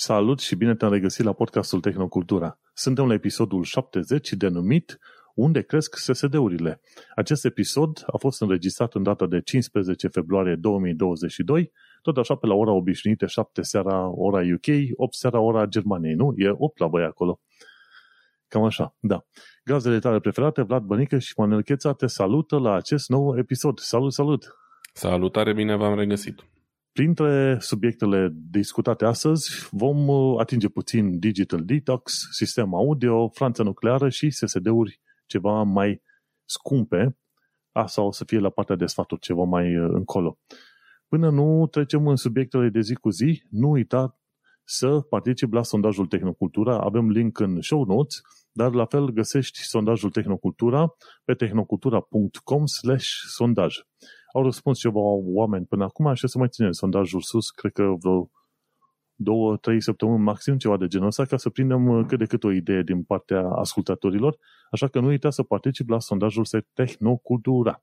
Salut și bine te-am regăsit la podcastul Tehnocultura. Suntem la episodul 70 denumit Unde cresc SSD-urile. Acest episod a fost înregistrat în data de 15 februarie 2022, tot așa pe la ora obișnuită, 7 seara ora UK, 8 seara ora Germaniei, nu? E 8 la voi acolo. Cam așa, da. Gazele tale preferate, Vlad Bănică și Manuel Cheța te salută la acest nou episod. Salut, salut! Salutare, bine v-am regăsit! Printre subiectele discutate astăzi vom uh, atinge puțin Digital Detox, sistem audio, franță nucleară și SSD-uri ceva mai scumpe. Asta o să fie la partea de sfaturi ceva mai uh, încolo. Până nu trecem în subiectele de zi cu zi, nu uita să participi la sondajul Tehnocultura. Avem link în show notes, dar la fel găsești sondajul Tehnocultura pe tehnocultura.com slash sondaj. Au răspuns ceva oameni până acum și să mai ținem sondajul sus, cred că vreo două, trei săptămâni maxim, ceva de genul ăsta, ca să prindem uh, cât de cât o idee din partea ascultătorilor. Așa că nu uita să participi la sondajul Tehnocultura.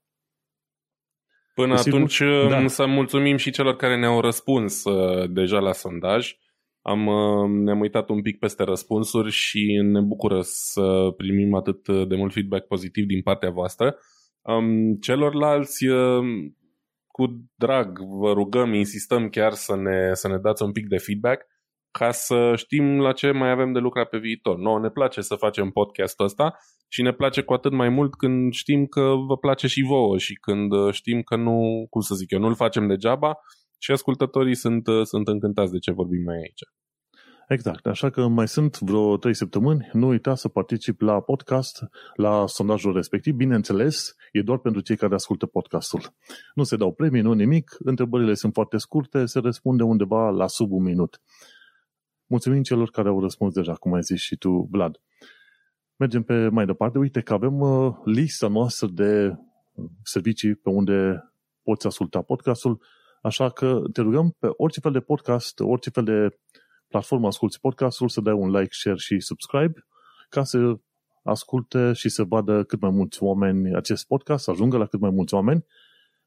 Până Desigur, atunci da. să mulțumim și celor care ne-au răspuns uh, deja la sondaj. Am, uh, ne-am uitat un pic peste răspunsuri și ne bucură să primim atât de mult feedback pozitiv din partea voastră. Um, celorlalți, uh, cu drag, vă rugăm, insistăm chiar să ne, să ne dați un pic de feedback ca să știm la ce mai avem de lucrat pe viitor. Noi ne place să facem podcastul ăsta și ne place cu atât mai mult când știm că vă place și vouă și când uh, știm că nu, cum să zic eu, nu-l facem degeaba și ascultătorii sunt, uh, sunt încântați de ce vorbim noi aici. Exact, așa că mai sunt vreo 3 săptămâni, nu uita să participi la podcast, la sondajul respectiv. Bineînțeles, e doar pentru cei care ascultă podcastul. Nu se dau premii, nu nimic, întrebările sunt foarte scurte, se răspunde undeva la sub un minut. Mulțumim celor care au răspuns deja, cum ai zis și tu, Vlad. Mergem pe mai departe. Uite că avem uh, lista noastră de servicii pe unde poți asculta podcastul, așa că te rugăm pe orice fel de podcast, orice fel de platformă asculti podcastul, să dai un like, share și subscribe ca să asculte și să vadă cât mai mulți oameni acest podcast, să ajungă la cât mai mulți oameni.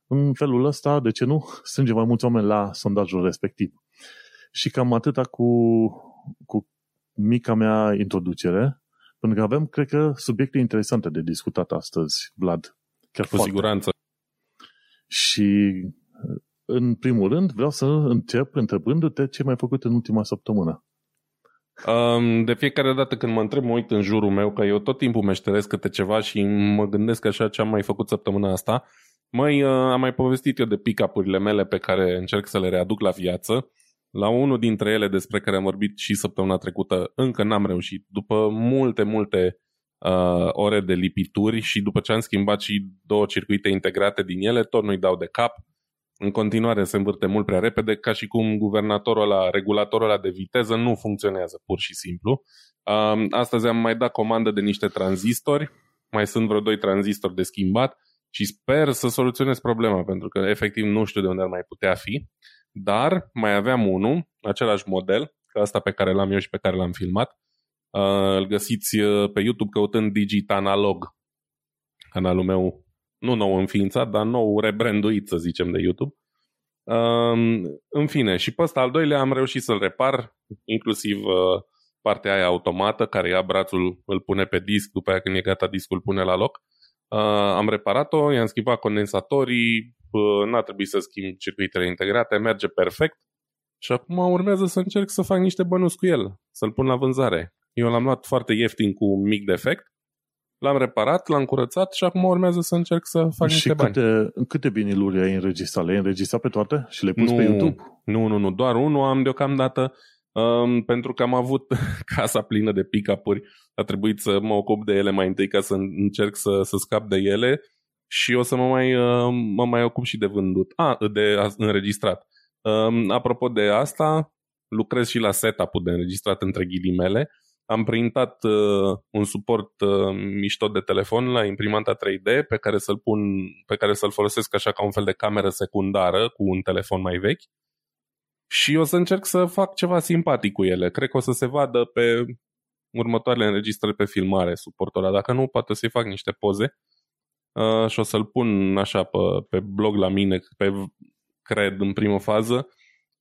În felul ăsta, de ce nu, strânge mai mulți oameni la sondajul respectiv. Și cam atâta cu, cu mica mea introducere, pentru că avem, cred că, subiecte interesante de discutat astăzi, Vlad. Chiar cu foarte. siguranță. Și în primul rând, vreau să încep întrebându-te ce mai făcut în ultima săptămână. Um, de fiecare dată când mă întreb, mă uit în jurul meu, că eu tot timpul meșteresc câte ceva și mă gândesc așa ce am mai făcut săptămâna asta. Măi, uh, am mai povestit eu de pick-up-urile mele pe care încerc să le readuc la viață. La unul dintre ele despre care am vorbit și săptămâna trecută, încă n-am reușit. După multe, multe uh, ore de lipituri și după ce am schimbat și două circuite integrate din ele, tot nu-i dau de cap în continuare se învârte mult prea repede, ca și cum guvernatorul ăla, regulatorul ăla de viteză nu funcționează pur și simplu. Astăzi am mai dat comandă de niște tranzistori, mai sunt vreo doi tranzistori de schimbat și sper să soluționez problema, pentru că efectiv nu știu de unde ar mai putea fi, dar mai aveam unul, același model, ca asta pe care l-am eu și pe care l-am filmat. Îl găsiți uh, pe YouTube căutând Digit Analog, canalul meu nu nou înființat, dar nou rebranduit, să zicem, de YouTube. Um, în fine, și pe ăsta al doilea am reușit să-l repar, inclusiv uh, partea aia automată, care ia brațul, îl pune pe disc, după aia când e gata discul îl pune la loc. Uh, am reparat-o, i-am schimbat condensatorii, uh, n-a trebuit să schimb circuitele integrate, merge perfect. Și acum urmează să încerc să fac niște bănuți cu el, să-l pun la vânzare. Eu l-am luat foarte ieftin cu un mic defect L-am reparat, l-am curățat și acum urmează să încerc să fac și niște bani. Câte, câte viniluri ai înregistrat? Le-ai înregistrat pe toate și le-ai pus nu, pe YouTube? Nu, nu, nu. Doar unul am deocamdată um, pentru că am avut casa plină de pick-up-uri. A trebuit să mă ocup de ele mai întâi ca să încerc să, să scap de ele și o să mă mai, uh, mă mai ocup și de vândut. A, de înregistrat. Um, apropo de asta, lucrez și la setup-ul de înregistrat între ghilimele am printat uh, un suport uh, mișto de telefon la imprimanta 3D pe care să-l pun, pe care să-l folosesc așa ca un fel de cameră secundară cu un telefon mai vechi. Și o să încerc să fac ceva simpatic cu ele. Cred că o să se vadă pe următoarele înregistrări pe filmare suportul ăla. Dacă nu, poate să-i fac niște poze uh, și o să-l pun așa pe, pe blog la mine, pe cred în primă fază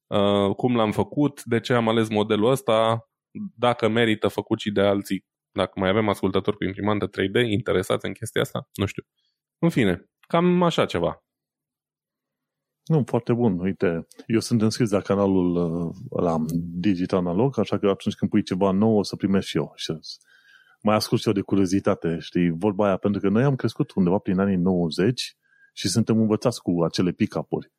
uh, cum l-am făcut, de ce am ales modelul ăsta, dacă merită făcut și de alții, dacă mai avem ascultători cu imprimantă 3D interesați în chestia asta, nu știu. În fine, cam așa ceva. Nu, foarte bun. Uite, eu sunt înscris la canalul uh, la Digital Analog, așa că atunci când pui ceva nou o să primești și eu. Și mai ascult și eu de curiozitate, știi, vorba aia, pentru că noi am crescut undeva prin anii 90 și suntem învățați cu acele pick-up-uri.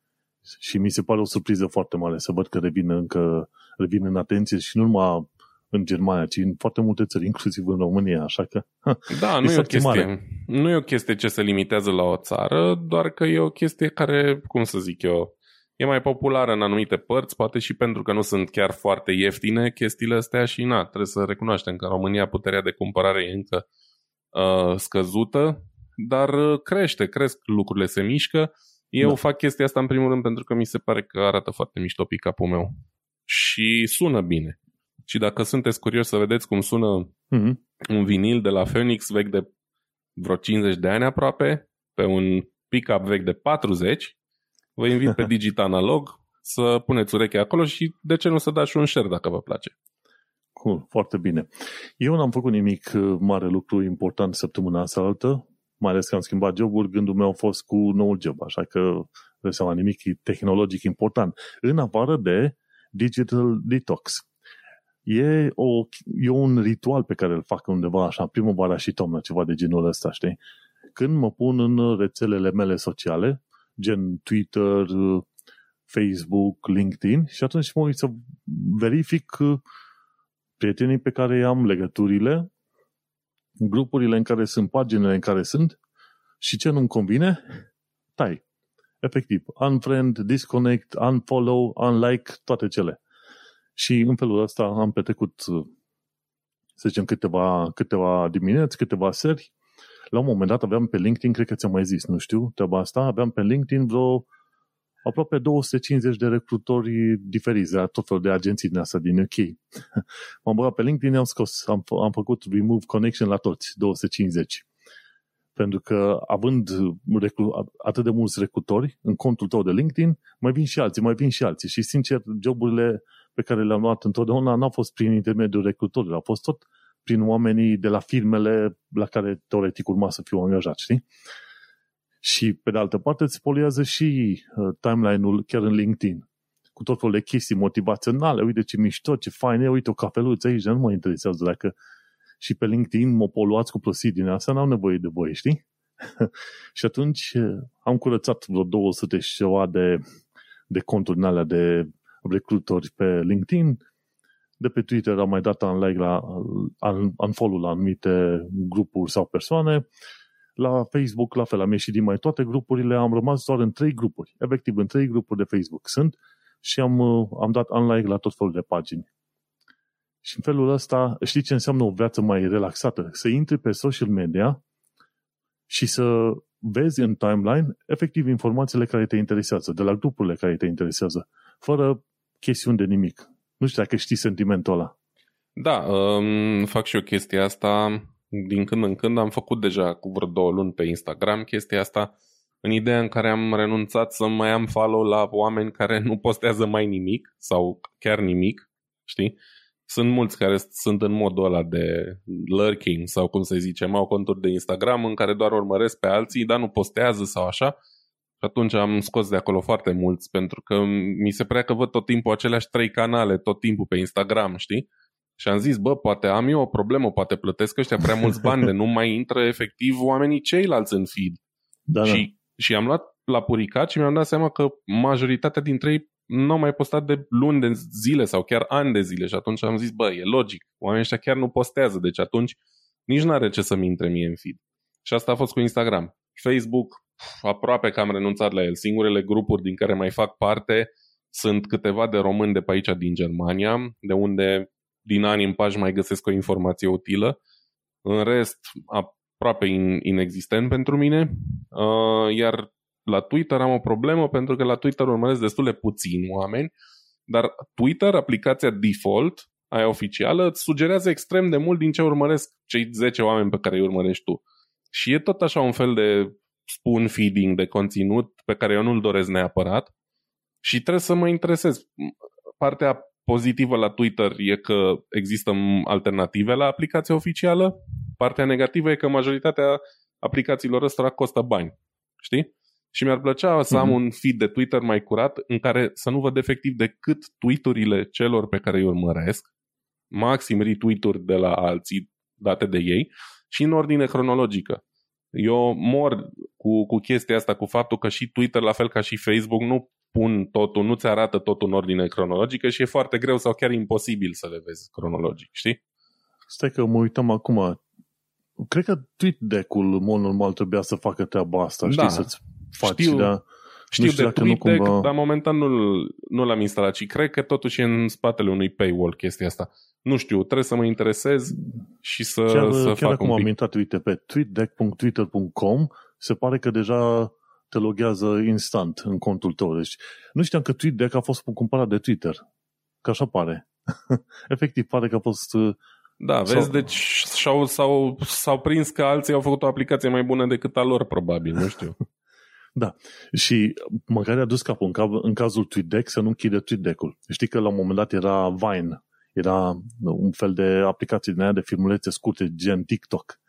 Și mi se pare o surpriză foarte mare să văd că revin încă, revin în atenție și nu numai în Germania, ci în foarte multe țări, inclusiv în România, așa că... Da, nu e, o chestie, mare. nu e o chestie ce se limitează la o țară, doar că e o chestie care, cum să zic eu, e mai populară în anumite părți, poate și pentru că nu sunt chiar foarte ieftine chestiile astea și na, trebuie să recunoaștem că în România puterea de cumpărare e încă uh, scăzută, dar uh, crește, cresc lucrurile, se mișcă. Eu da. fac chestia asta în primul rând pentru că mi se pare că arată foarte mișto pick meu și sună bine. Și dacă sunteți curioși să vedeți cum sună mm-hmm. un vinil de la Phoenix vechi de vreo 50 de ani aproape, pe un pick-up vechi de 40, vă invit pe Digital Analog să puneți urechea acolo și de ce nu să dați un share dacă vă place. Cool, foarte bine. Eu n-am făcut nimic uh, mare lucru important săptămâna asta altă, mai ales că am schimbat jobul, gândul meu a fost cu noul job, așa că de seama nimic tehnologic important. În afară de Digital Detox. E, o, e un ritual pe care îl fac undeva așa, primăvara și toamna, ceva de genul ăsta, știi? Când mă pun în rețelele mele sociale, gen Twitter, Facebook, LinkedIn și atunci mă uit să verific prietenii pe care i-am, legăturile, grupurile în care sunt, paginile în care sunt și ce nu-mi convine, tai. Efectiv, unfriend, disconnect, unfollow, unlike, toate cele. Și în felul ăsta am petrecut, să zicem, câteva, câteva dimineți, câteva seri. La un moment dat aveam pe LinkedIn, cred că ți-am mai zis, nu știu, treaba asta, aveam pe LinkedIn vreo aproape 250 de recrutori diferiți, de tot felul de agenții din asta din UK. M-am băgat pe LinkedIn, am scos, am, am făcut remove connection la toți, 250. Pentru că având atât de mulți recrutori în contul tău de LinkedIn, mai vin și alții, mai vin și alții. Și sincer, joburile pe care le-am luat întotdeauna n-au fost prin intermediul recrutorilor, au fost tot prin oamenii de la firmele la care teoretic urma să fiu angajat, știi? Și pe de altă parte îți poliază și uh, timeline-ul chiar în LinkedIn cu tot felul de chestii motivaționale, uite ce mișto, ce fain e, uite o cafeluță aici, nu mă interesează dacă și pe LinkedIn mă poluați cu plăsidine, asta n-am nevoie de voi, știi? și atunci uh, am curățat vreo 200 și ceva de, de conturi în alea de recrutori pe LinkedIn, de pe Twitter am mai dat un like la unfollow la anumite grupuri sau persoane, la Facebook la fel, am ieșit din mai toate grupurile, am rămas doar în trei grupuri, efectiv în trei grupuri de Facebook sunt și am, am dat unlike la tot felul de pagini. Și în felul ăsta, știi ce înseamnă o viață mai relaxată? Să intri pe social media și să vezi în timeline efectiv informațiile care te interesează, de la grupurile care te interesează, fără chestiuni de nimic. Nu știu dacă știi sentimentul ăla. Da, um, fac și eu chestia asta din când în când. Am făcut deja cu vreo două luni pe Instagram chestia asta în ideea în care am renunțat să mai am follow la oameni care nu postează mai nimic sau chiar nimic, știi? Sunt mulți care sunt în modul ăla de lurking sau cum se zice, au conturi de Instagram în care doar urmăresc pe alții, dar nu postează sau așa și atunci am scos de acolo foarte mulți, pentru că mi se părea că văd tot timpul aceleași trei canale, tot timpul pe Instagram, știi? Și am zis, bă, poate am eu o problemă, poate plătesc ăștia prea mulți bani de nu mai intră efectiv oamenii ceilalți în feed. Da, și, da. și am luat la puricat și mi-am dat seama că majoritatea dintre ei nu au mai postat de luni de zile sau chiar ani de zile și atunci am zis, bă, e logic, oamenii ăștia chiar nu postează, deci atunci nici nu are ce să-mi intre mie în feed. Și asta a fost cu Instagram. Facebook, aproape că am renunțat la el. Singurele grupuri din care mai fac parte sunt câteva de români de pe aici din Germania, de unde din ani în pași mai găsesc o informație utilă. În rest, aproape inexistent pentru mine. Uh, iar la Twitter am o problemă pentru că la Twitter urmăresc destul de puțini oameni, dar Twitter, aplicația default, aia oficială, îți sugerează extrem de mult din ce urmăresc cei 10 oameni pe care îi urmărești tu. Și e tot așa un fel de spoon feeding de conținut pe care eu nu-l doresc neapărat. Și trebuie să mă interesez. Partea pozitivă la Twitter e că există alternative la aplicația oficială. Partea negativă e că majoritatea aplicațiilor ăstora costă bani. Știi? Și mi-ar plăcea să am mm-hmm. un feed de Twitter mai curat în care să nu văd efectiv decât tweeturile celor pe care îi urmăresc, maxim retweet-uri de la alții date de ei și în ordine cronologică. Eu mor cu, cu chestia asta, cu faptul că și Twitter, la fel ca și Facebook, nu pun totul, nu ți arată totul în ordine cronologică și e foarte greu sau chiar imposibil să le vezi cronologic, știi? Stai că mă uităm acum. Cred că TweetDeck-ul, în mod normal, trebuia să facă treaba asta, știi, da. să-ți faci, știu, da? Știu, știu de TweetDeck, cumva... dar momentan nu, nu l-am instalat și cred că totuși e în spatele unui paywall chestia asta. Nu știu, trebuie să mă interesez și să, chiar, să chiar fac acum un pic. am intrat, uite, pe tweetdeck.twitter.com se pare că deja te loghează instant în contul tău. Deci nu știam că TweetDeck a fost cumpărat de Twitter. Că așa pare. Efectiv, pare că a fost... uh, Da, Sau- vezi, deci și-au, s-au, s-au prins că alții au făcut o aplicație mai bună decât a lor, probabil, nu știu. Și măcar a dus capul în, ca, în cazul TweetDeck să nu închide TweetDeck-ul. Știi că la un moment dat era Vine. Era un fel de aplicație din aia de filmulețe scurte, gen TikTok.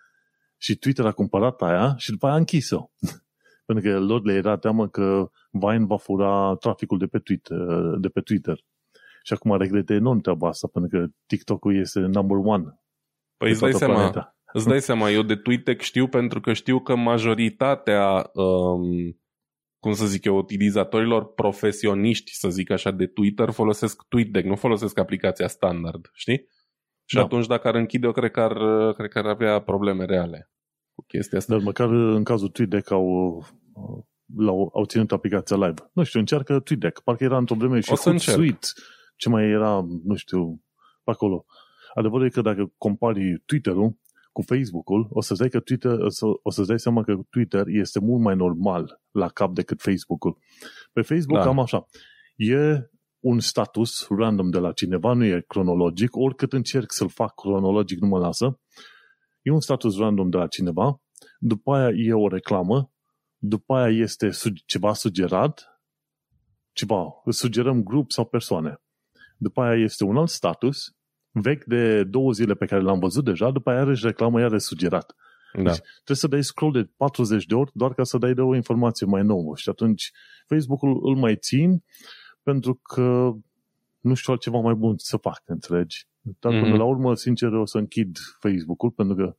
Și Twitter a cumpărat aia și după aia a închis-o. Pentru că lor le era teamă că Vine va fura traficul de pe Twitter. De pe Twitter. Și acum regrete enorm treaba asta, pentru că TikTok-ul este number one Păi pe îți dai toată seama, planeta. Îți dai seama, eu de TweetDeck știu pentru că știu că majoritatea, um, cum să zic eu, utilizatorilor profesioniști, să zic așa, de Twitter folosesc TweetDeck, nu folosesc aplicația standard, știi? Și Da. atunci dacă ar închide, eu cred că ar, cred că ar avea probleme reale cu chestia asta. Dar măcar în cazul TweetDeck au, l-au, au ținut aplicația live. Nu știu, încearcă TweetDeck. Parcă era într-o vreme și O să încerc. Hootsuite. Ce mai era, nu știu, pe acolo. Adevărul e că dacă compari Twitter-ul cu Facebook-ul, o să-ți dai, că Twitter, o, să, o să-ți dai seama că Twitter este mult mai normal la cap decât Facebook-ul. Pe Facebook Da. am așa. E un status random de la cineva, nu e cronologic, oricât încerc să-l fac cronologic, nu mă lasă. E un status random de la cineva, după aia e o reclamă, după aia este su- ceva sugerat, ceva, îți sugerăm grup sau persoane. După aia este un alt status, vechi de două zile pe care l-am văzut deja, după aia iarăși reclamă, iarăși sugerat. Da. Trebuie să dai scroll de 40 de ori doar ca să dai de o informație mai nouă. Și atunci Facebook-ul îl mai țin pentru că nu știu altceva mai bun să fac, înțelegi? Dar până Mhm. la urmă, sincer, o să închid Facebook-ul pentru că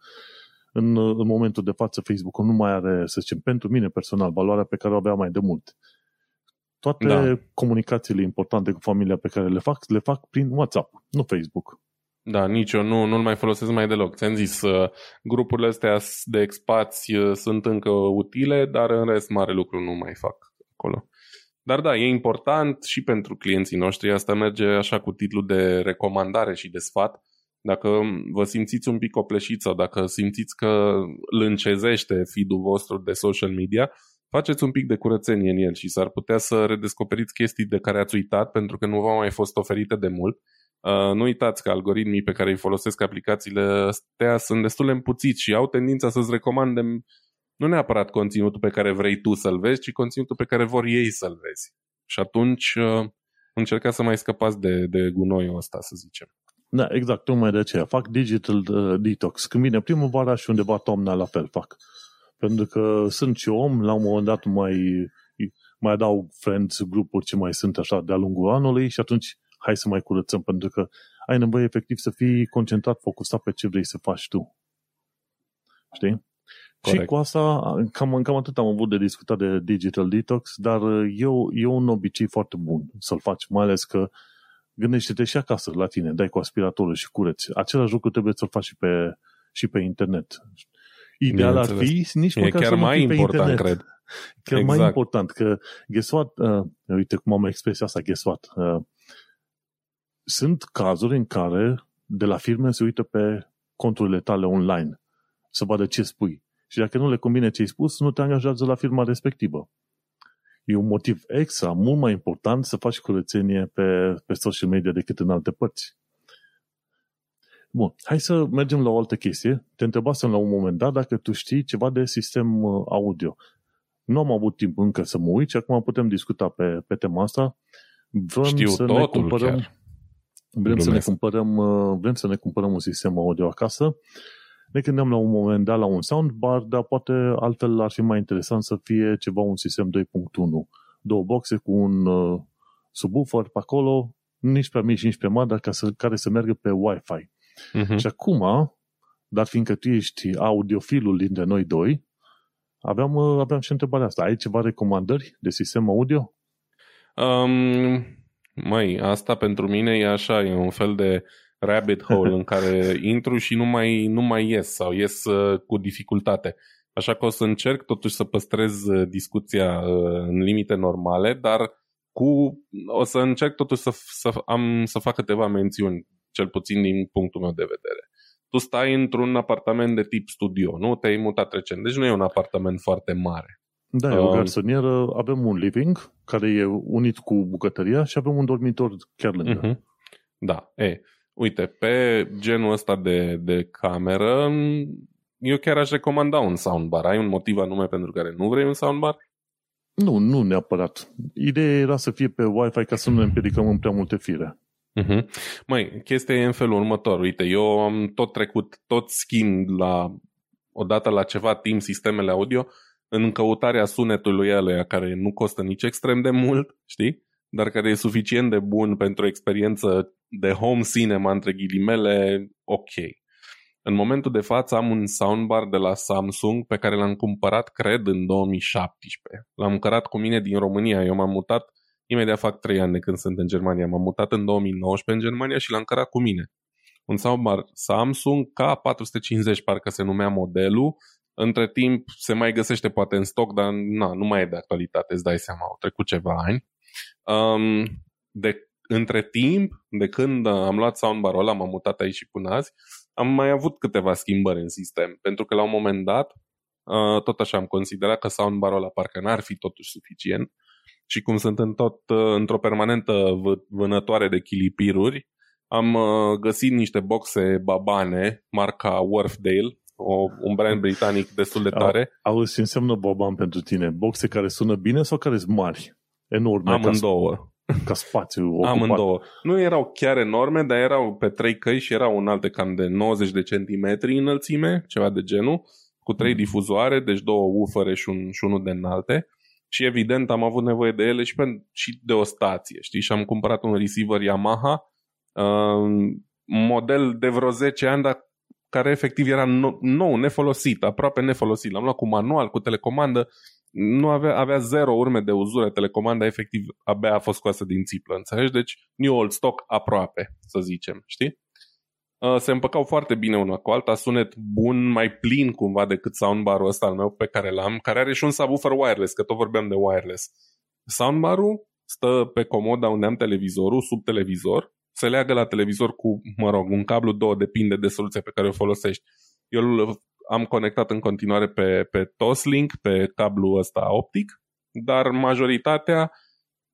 în, în momentul de față Facebook-ul nu mai are, să zicem, pentru mine personal, valoarea pe care o avea mai de mult. Toate Da. comunicațiile importante cu familia pe care le fac, le fac prin WhatsApp, nu Facebook. Da, nici eu nu, nu-l mai folosesc mai deloc. Ți-am zis, uh, grupurile astea de expați uh, sunt încă utile, dar în rest mare lucru nu mai fac acolo. Dar da, e important și pentru clienții noștri. Asta merge așa cu titlul de recomandare și de sfat. Dacă vă simțiți un pic copleșiți sau dacă simțiți că îl încezește feed-ul vostru de social media, faceți un pic de curățenie în el și s-ar putea să redescoperiți chestii de care ați uitat pentru că nu v-au mai fost oferite de mult. Uh, nu uitați că algoritmii pe care îi folosesc aplicațiile astea sunt destul de împuțiți și au tendința să-ți recomande nu neapărat conținutul pe care vrei tu să-l vezi, ci conținutul pe care vor ei să-l vezi. Și atunci uh, încercați să mai scăpați de, de gunoiul ăsta, să zicem. Da, exact, tocmai de aceea. Fac digital uh, detox. Când vine primăvara și undeva toamna la fel fac. Pentru că sunt și om, la un moment dat mai, mai adaug friends, grupuri ce mai sunt așa de-a lungul anului și atunci hai să mai curățăm, pentru că ai nevoie efectiv să fii concentrat, focusat pe ce vrei să faci tu. Știi? Corect. Și cu asta, cam, cam atât am avut de discutat de digital detox, dar uh, eu, e un obicei foarte bun să-l faci, mai ales că gândește-te și acasă la tine, dai cu aspiratorul și cureți. Același lucru trebuie să-l faci și pe, și pe internet. Ideal ar Bineînțeles. fi nici E măcar chiar să nu mai fii pe important, internet. cred. Chiar mai Exact. important, că guess what? Uh, uite cum am expresia asta, guess what? Uh, sunt cazuri în care de la firme se uită pe conturile tale online să vadă ce spui. Și dacă nu le convine ce ai spus, nu te angajează la firma respectivă. E un motiv extra, mult mai important să faci curățenie pe, pe social media decât în alte părți. Bun, hai să mergem la o altă chestie. Te întrebasem la un moment dat dacă tu știi ceva de sistem uh, audio. Nu am avut timp încă să mă uit și acum putem discuta pe, pe tema asta. Vrem Știu să totul ne cumpărăm, chiar. Vrem să, ne cumpărăm, uh, vrem să ne cumpărăm un sistem audio acasă. Ne gândeam la un moment dat la un soundbar, dar poate altfel ar fi mai interesant să fie ceva un sistem 2.1. Două boxe cu un uh, subwoofer pe acolo, nici prea mici, nici prea mari, dar ca să, care să meargă pe Wi-Fi. Uh-huh. Și acum, dar fiindcă tu ești audiofilul dintre noi doi, aveam, uh, aveam și întrebarea asta. Ai ceva recomandări de sistem audio? Um, Măi, asta pentru mine e așa, e un fel de rabbit hole în care intru și nu mai, nu mai ies sau ies uh, cu dificultate. Așa că o să încerc totuși să păstrez uh, discuția uh, în limite normale, dar cu, o să încerc totuși să, să, am, să fac câteva mențiuni, cel puțin din punctul meu de vedere. Tu stai într-un apartament de tip studio, nu? Te-ai mutat recent, deci nu e un apartament foarte mare. Da, e o garsonieră, avem un living care e unit cu bucătăria și avem un dormitor chiar lângă. Uh-huh. Da, e, uite, pe genul ăsta de, de cameră, eu chiar aș recomanda un soundbar. Ai un motiv anume pentru care nu vrei un soundbar? Nu, nu neapărat. Ideea era să fie pe Wi-Fi ca să nu ne împiedicăm în prea multe fire. Uh-huh. Măi, chestia e în felul următor. Uite, eu am tot trecut, tot schimb la odată la ceva timp sistemele audio în căutarea sunetului ăluia care nu costă nici extrem de mult, știi? Dar care e suficient de bun pentru o experiență de home cinema, între ghilimele, ok. În momentul de față am un soundbar de la Samsung pe care l-am cumpărat, cred, în 2017. L-am cumpărat cu mine din România. Eu m-am mutat, imediat fac 3 ani de când sunt în Germania. M-am mutat în 2019 în Germania și l-am cumpărat cu mine. Un soundbar Samsung K450, parcă se numea modelul, între timp se mai găsește poate în stoc, dar na, nu mai e de actualitate, îți dai seama, au trecut ceva ani. Um, de, între timp, de când am luat soundbar-ul ăla, m-am mutat aici și până azi, am mai avut câteva schimbări în sistem, pentru că la un moment dat, uh, tot așa am considerat că soundbar-ul ăla parcă n-ar fi totuși suficient și cum sunt în tot, uh, într-o permanentă vânătoare de chilipiruri, am uh, găsit niște boxe babane, marca Wharfdale, o, un brand britanic destul de tare. Auzi, ce înseamnă Boban pentru tine? Boxe care sună bine sau care sunt mari? Enorme. Amândouă. Ca, ca spațiu ocupat. Amândouă. Nu erau chiar enorme, dar erau pe trei căi și erau unalte cam de 90 de centimetri înălțime, ceva de genul, cu trei mm. difuzoare, deci două ufere și, un, și unul de înalte. Și evident am avut nevoie de ele și, pe, și de o stație, știi? Și am cumpărat un receiver Yamaha, uh, model de vreo 10 ani, dar care efectiv era nou, nefolosit, aproape nefolosit. L-am luat cu manual, cu telecomandă, nu avea, avea zero urme de uzură, telecomanda efectiv abia a fost scoasă din țiplă, înțelegi? Deci new old stock aproape, să zicem, știi? Uh, se împăcau foarte bine una cu alta, sunet bun, mai plin cumva decât soundbar-ul ăsta al meu pe care l-am, care are și un subwoofer wireless, că tot vorbeam de wireless. Soundbar-ul stă pe comoda unde am televizorul, sub televizor, se leagă la televizor cu, mă rog, un cablu, două, depinde de soluția pe care o folosești. Eu am conectat în continuare pe, pe Toslink, pe cablu ăsta optic, dar majoritatea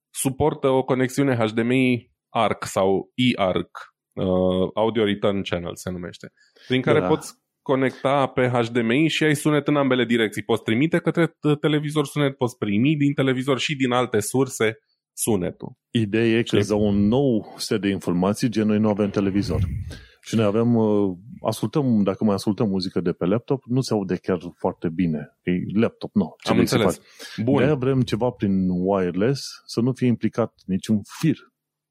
suportă o conexiune HDMI ARC sau eARC, uh, Audio Return Channel se numește, prin care da. poți conecta pe HDMI și ai sunet în ambele direcții. Poți trimite către televizor sunet, poți primi din televizor și din alte surse sunetul. Ideea e că îți dau un nou set de informații, gen noi nu avem televizor. Și noi avem, uh, ascultăm, dacă mai ascultăm muzică de pe laptop, nu se aude chiar foarte bine. E laptop, nu. Ce Am înțeles. Bun. de vrem ceva prin wireless, să nu fie implicat niciun fir.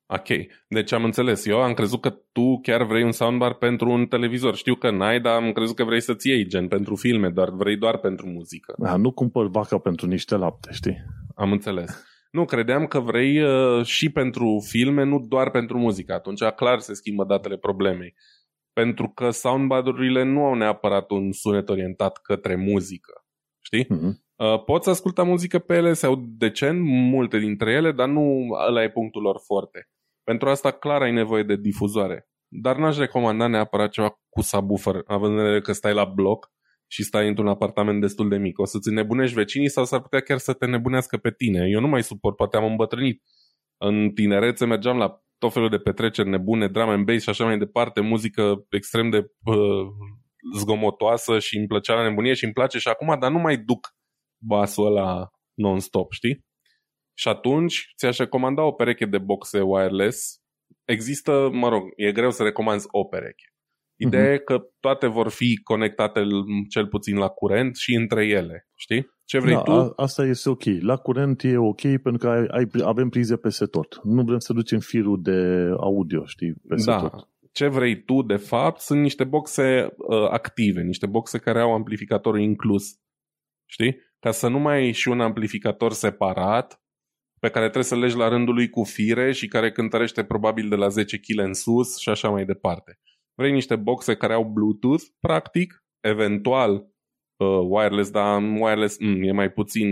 Ok, deci am înțeles. Eu am crezut că tu chiar vrei un soundbar pentru un televizor. Știu că n-ai, dar am crezut că vrei să-ți iei gen pentru filme, dar vrei doar pentru muzică. Da, nu cumpăr vaca pentru niște lapte, știi? Am înțeles. Nu, credeam că vrei uh, și pentru filme, nu doar pentru muzică. Atunci clar se schimbă datele problemei. Pentru că soundbar-urile nu au neapărat un sunet orientat către muzică. Știi? Mm-hmm. Uh, poți asculta muzică pe ele, sau decent, multe dintre ele, dar nu ăla e punctul lor forte. Pentru asta clar ai nevoie de difuzoare. Dar n-aș recomanda neapărat ceva cu subwoofer, având în vedere că stai la bloc și stai într-un apartament destul de mic. O să-ți nebunești vecinii sau s-ar putea chiar să te nebunească pe tine. Eu nu mai suport, poate am îmbătrânit. În tinerețe mergeam la tot felul de petreceri nebune, drum and bass și așa mai departe, muzică extrem de uh, zgomotoasă și îmi plăcea la nebunie și îmi place și acum, dar nu mai duc basul ăla non-stop, știi? Și atunci ți-aș recomanda o pereche de boxe wireless. Există, mă rog, e greu să recomanzi o pereche. Ideea uh-huh. e că toate vor fi conectate cel puțin la curent și între ele, știi? Ce vrei da, tu? A, asta este ok. La curent e ok pentru că ai, ai, avem prize peste tot. Nu vrem să ducem firul de audio, știi, peste da. tot. Ce vrei tu, de fapt, sunt niște boxe uh, active, niște boxe care au amplificatorul inclus. Știi? Ca să nu mai ai și un amplificator separat pe care trebuie să legi la rândul lui cu fire și care cântărește probabil de la 10 kg în sus și așa mai departe. Vrei niște boxe care au Bluetooth, practic, eventual uh, wireless, dar wireless mm, e mai puțin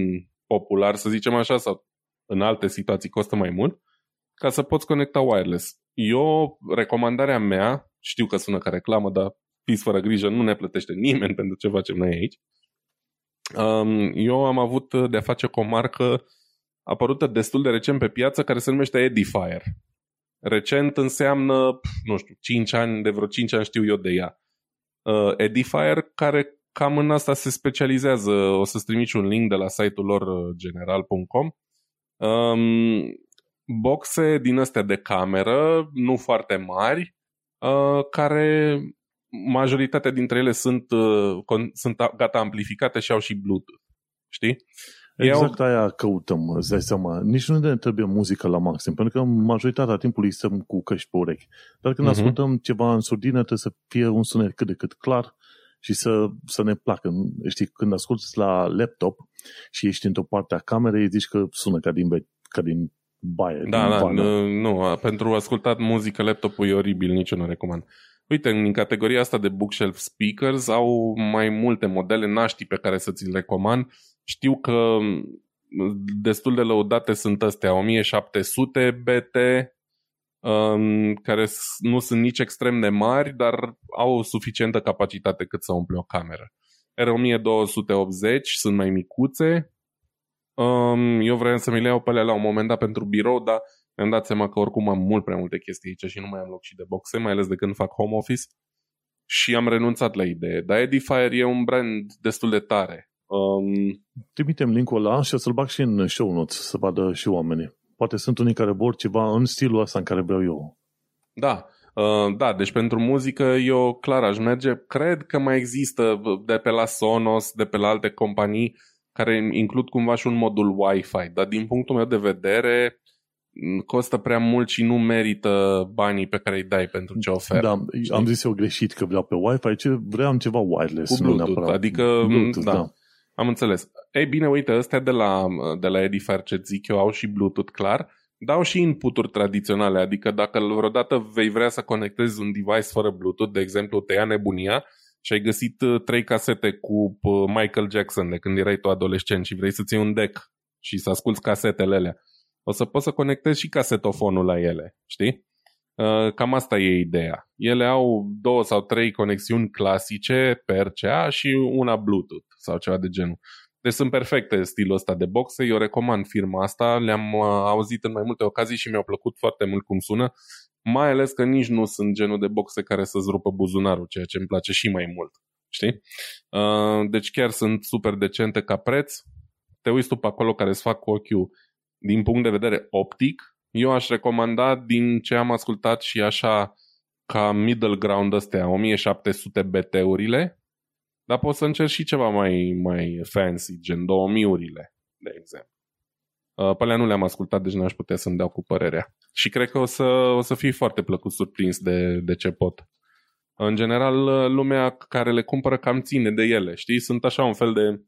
popular, să zicem așa, sau în alte situații costă mai mult, ca să poți conecta wireless. Eu, recomandarea mea, știu că sună ca reclamă, dar fiți fără grijă, nu ne plătește nimeni pentru ce facem noi aici. Um, eu am avut de-a face cu o marcă apărută destul de recent pe piață care se numește Edifier. Recent înseamnă, nu știu, 5 ani, de vreo 5 ani știu eu de ea. Uh, Edifier, care cam în asta se specializează, o să-ți trimiți un link de la site-ul lor uh, general.com. Um, boxe din astea de cameră, nu foarte mari, uh, care majoritatea dintre ele sunt, uh, con- sunt gata amplificate și au și Bluetooth. Știi? Exact Eu... aia căutăm, îți dai seama. Nici nu ne trebuie muzică la maxim, pentru că majoritatea timpului stăm cu căști pe urechi. Dar când uh-huh. ascultăm ceva în surdină, trebuie să fie un sunet cât de cât clar și să, să ne placă. Știi, când asculti la laptop și ești într-o parte a camerei, zici că sună ca din, ca din baie. Da, da, nu, nu, pentru ascultat muzică laptopul e oribil, nici eu nu recomand. Uite, în categoria asta de bookshelf speakers au mai multe modele naștii pe care să ți le recomand. Știu că destul de lăudate sunt astea 1700 BT, um, care nu sunt nici extrem de mari, dar au suficientă capacitate cât să umple o cameră. R1280 sunt mai micuțe. Um, eu vreau să mi le iau pe alea la un moment dat pentru birou, dar mi-am dat seama că oricum am mult prea multe chestii aici și nu mai am loc și de boxe, mai ales de când fac home office. Și am renunțat la idee. Dar Edifier e un brand destul de tare. Um, Trimitem linkul ăla și o să-l bag și în show notes să vadă și oamenii. Poate sunt unii care vor ceva în stilul ăsta în care vreau eu. Da, uh, da, deci pentru muzică eu clar aș merge. Cred că mai există de pe la Sonos, de pe la alte companii care includ cumva și un modul Wi-Fi, dar din punctul meu de vedere costă prea mult și nu merită banii pe care îi dai pentru ce oferă. Da, știi? am zis eu greșit că vreau pe Wi-Fi, ce vreau ceva wireless. Cu Bluetooth, nu adică, Bluetooth, da, da. Am înțeles. Ei bine, uite, ăstea de la, de la Edifier ce zic eu au și Bluetooth clar, dau și inputuri tradiționale, adică dacă vreodată vei vrea să conectezi un device fără Bluetooth, de exemplu, te ia nebunia și ai găsit uh, trei casete cu uh, Michael Jackson de când erai tu adolescent și vrei să-ți iei un deck și să asculti casetele alea, o să poți să conectezi și casetofonul la ele, știi? Uh, cam asta e ideea. Ele au două sau trei conexiuni clasice pe RCA și una Bluetooth sau ceva de genul. Deci sunt perfecte stilul ăsta de boxe, eu recomand firma asta, le-am uh, auzit în mai multe ocazii și mi-au plăcut foarte mult cum sună, mai ales că nici nu sunt genul de boxe care să-ți rupă buzunarul, ceea ce îmi place și mai mult. Știi? Uh, deci chiar sunt super decente ca preț. Te uiți tu pe acolo care îți fac cu ochiul din punct de vedere optic, eu aș recomanda din ce am ascultat și așa ca middle ground astea, 1700 BT-urile, dar poți să încerci și ceva mai, mai fancy, gen 2000-urile, de exemplu. Uh, pe alea nu le-am ascultat, deci n-aș putea să-mi dau cu părerea. Și cred că o să, o să fii foarte plăcut surprins de, de ce pot. În general, lumea care le cumpără cam ține de ele, știi? Sunt așa un fel de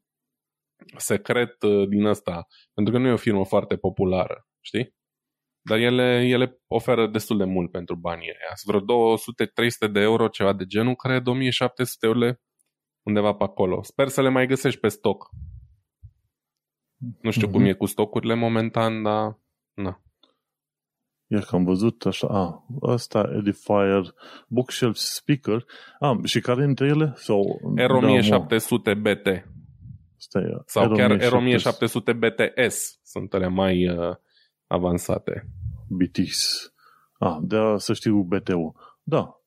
secret uh, din ăsta, pentru că nu e o firmă foarte populară, știi? Dar ele, ele oferă destul de mult pentru banii aia. Sunt vreo 200-300 de euro, ceva de genul, cred, 2700 euro undeva pe acolo. Sper să le mai găsești pe stoc. Nu știu mm-hmm. cum mhm. e cu stocurile momentan, dar... Na. Ia că am văzut așa, a, ăsta, Edifier, Bookshelf Speaker, a, și care dintre ele? Sau, R1700 da, BT. Stai, Sau R1700. chiar R1700 BTS sunt ele mai uh, avansate. BTS. Ah, de a să știu BT-ul. Da,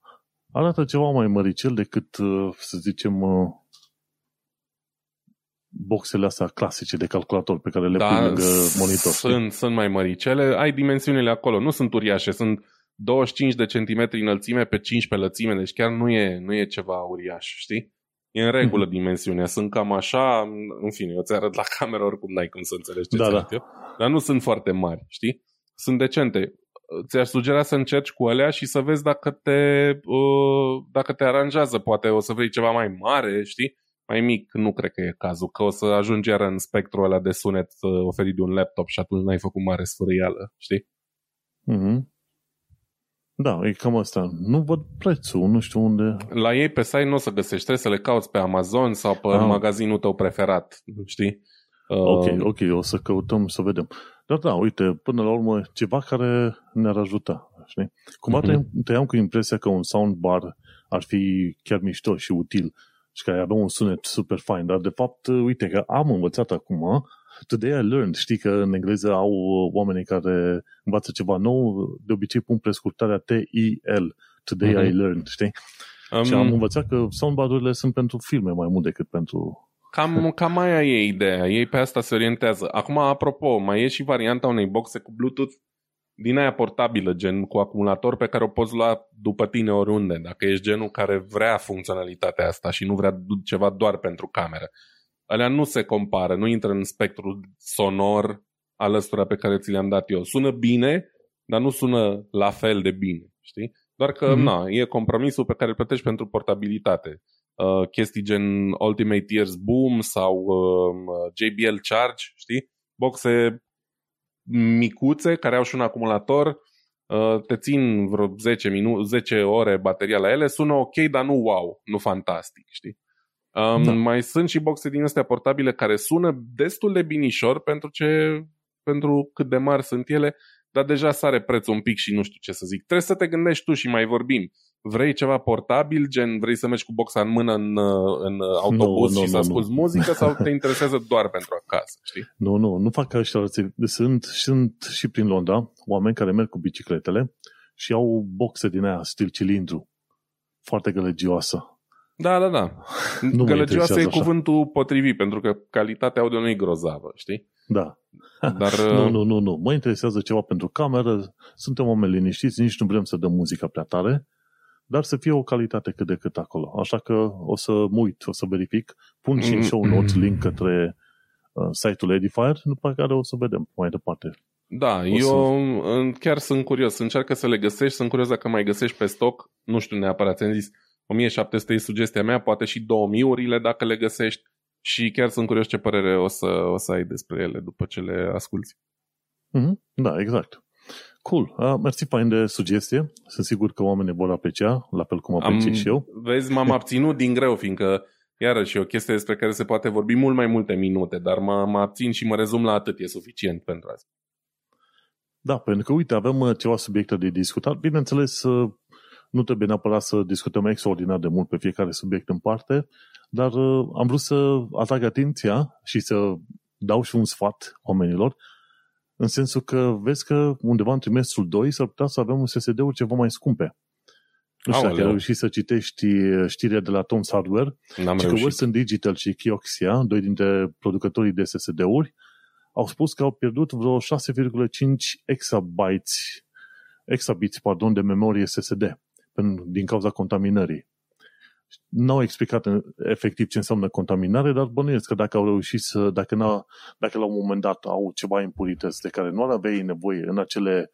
arată ceva mai măricel decât, uh, să zicem, uh, boxele astea clasice de calculator pe care le da, pui lângă monitor. Sunt, sunt mai măricele. Ai dimensiunile acolo. Nu sunt uriașe. Sunt 25 de centimetri înălțime pe 15 lățime. Deci chiar nu e, nu e ceva uriaș, știi? E în regulă mm-hmm. dimensiunea. Sunt cam așa, în fine, eu ți arăt la cameră oricum n-ai cum să înțelegi ce da, da. eu. Dar nu sunt foarte mari, știi? Sunt decente. Ți-aș sugera să încerci cu alea și să vezi dacă te, uh, dacă te aranjează. Poate o să vrei ceva mai mare, știi? Mai mic nu cred că e cazul, că o să ajungi iar în spectrul ăla de sunet uh, oferit de un laptop și atunci n-ai făcut mare sfârâială, știi? Mm-hmm. Da, e cam asta. Nu văd prețul, nu știu unde. La ei pe site nu o să găsești, trebuie să le cauți pe Amazon sau pe ah. magazinul tău preferat, știi? Ok, uh, ok, o să căutăm să vedem. Dar da, uite, până la urmă, ceva care ne-ar ajuta, știi? Cumva uh-huh. tăiam cu impresia că un soundbar ar fi chiar mișto și util și care avea un sunet super fain, dar de fapt, uite că am învățat acum Today I learned. Știi că în engleză au oamenii care învață ceva nou, de obicei pun prescurtarea T-I-L. Today uh-huh. I learned, știi? Um, și am învățat că soundbar-urile sunt pentru filme mai mult decât pentru... Cam, cam aia e ideea. Ei pe asta se orientează. Acum, apropo, mai e și varianta unei boxe cu Bluetooth din aia portabilă, gen cu acumulator pe care o poți lua după tine oriunde, dacă ești genul care vrea funcționalitatea asta și nu vrea ceva doar pentru cameră alea nu se compară, nu intră în spectrul sonor al ăstora pe care ți le-am dat eu. Sună bine, dar nu sună la fel de bine, știi? Doar că, mm-hmm. na, e compromisul pe care îl plătești pentru portabilitate. Uh, chestii gen Ultimate Ears Boom sau uh, JBL Charge, știi? Boxe micuțe care au și un acumulator, uh, te țin vreo 10, minu- 10 ore bateria la ele, sună ok, dar nu wow, nu fantastic, știi? Um, da. Mai sunt și boxe din astea portabile care sună destul de binișor pentru, ce, pentru cât de mari sunt ele, dar deja sare prețul un pic și nu știu ce să zic. Trebuie să te gândești tu și mai vorbim. Vrei ceva portabil, gen vrei să mergi cu boxa în mână în, în autobuz no, no, și no, să asculti no. muzică sau te interesează doar pentru acasă, știi? Nu, nu, nu fac așa. Sunt, sunt și prin Londra oameni care merg cu bicicletele și au boxe din aia, stil cilindru, foarte gălăgioasă. Da, da, da. Nu Gălăgioasă e așa. cuvântul potrivit, pentru că calitatea audio nu e grozavă, știi? Da. Dar, nu, uh, nu, nu, nu. Mă interesează ceva pentru cameră, suntem oameni liniștiți, nici nu vrem să dăm muzica prea tare, dar să fie o calitate cât de cât acolo. Așa că o să mă uit, o să verific, pun și în show notes link către uh, site-ul Edifier, după care o să vedem mai departe. Da, o eu să... chiar sunt curios. Încearcă să le găsești, sunt curios dacă mai găsești pe stoc, nu știu neapărat, ți-am zis, 1700 e sugestia mea, poate și 2000-urile dacă le găsești și chiar sunt curios ce părere o să, o să ai despre ele după ce le asculti. Mm-hmm. Da, exact. Cool. Uh, mersi fain de sugestie. Sunt sigur că oamenii vor aprecia, la fel cum apreciez și eu. Vezi, m-am abținut din greu, fiindcă iarăși e o chestie despre care se poate vorbi mult mai multe minute, dar mă, mă abțin și mă rezum la atât, e suficient pentru asta. Da, pentru că, uite, avem uh, ceva subiecte de discutat. Bineînțeles, uh, nu trebuie neapărat să discutăm extraordinar de mult pe fiecare subiect în parte, dar uh, am vrut să atrag atenția și să dau și un sfat oamenilor, în sensul că vezi că undeva în trimestrul 2 s-ar putea să avem un SSD-uri ceva mai scumpe. Nu știu dacă ai reușit să citești uh, știrea de la Tom's Hardware, N-am că Western Digital și Kioxia, doi dintre producătorii de SSD-uri, au spus că au pierdut vreo 6,5 exabytes, exabytes pardon, de memorie SSD din cauza contaminării. Nu au explicat efectiv ce înseamnă contaminare, dar bănuiesc că dacă au reușit să, dacă, n-a, dacă la un moment dat au ceva impurități de care nu ar aveai nevoie în acele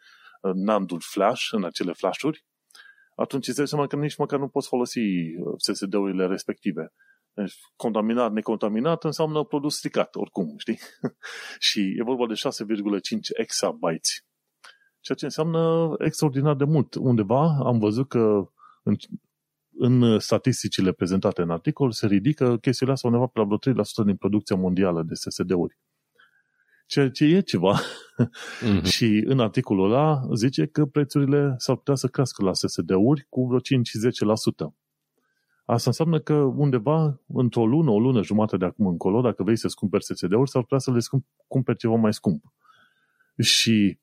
nanduri flash, în acele flashuri, atunci îți dai seama că nici măcar nu poți folosi uh, SSD-urile respective. Deci, contaminat, necontaminat înseamnă produs stricat, oricum, știi? și e vorba de 6,5 exabytes ceea ce înseamnă extraordinar de mult. Undeva am văzut că în, în statisticile prezentate în articol se ridică chestiile astea undeva pe la vreo 3% din producția mondială de SSD-uri. Ceea ce e ceva. Mm-hmm. și în articolul ăla zice că prețurile s-ar putea să crească la SSD-uri cu vreo 5-10%. Asta înseamnă că undeva, într-o lună, o lună jumate de acum încolo, dacă vrei să-ți cumperi SSD-uri, s-ar putea să le cumperi ceva mai scump. Și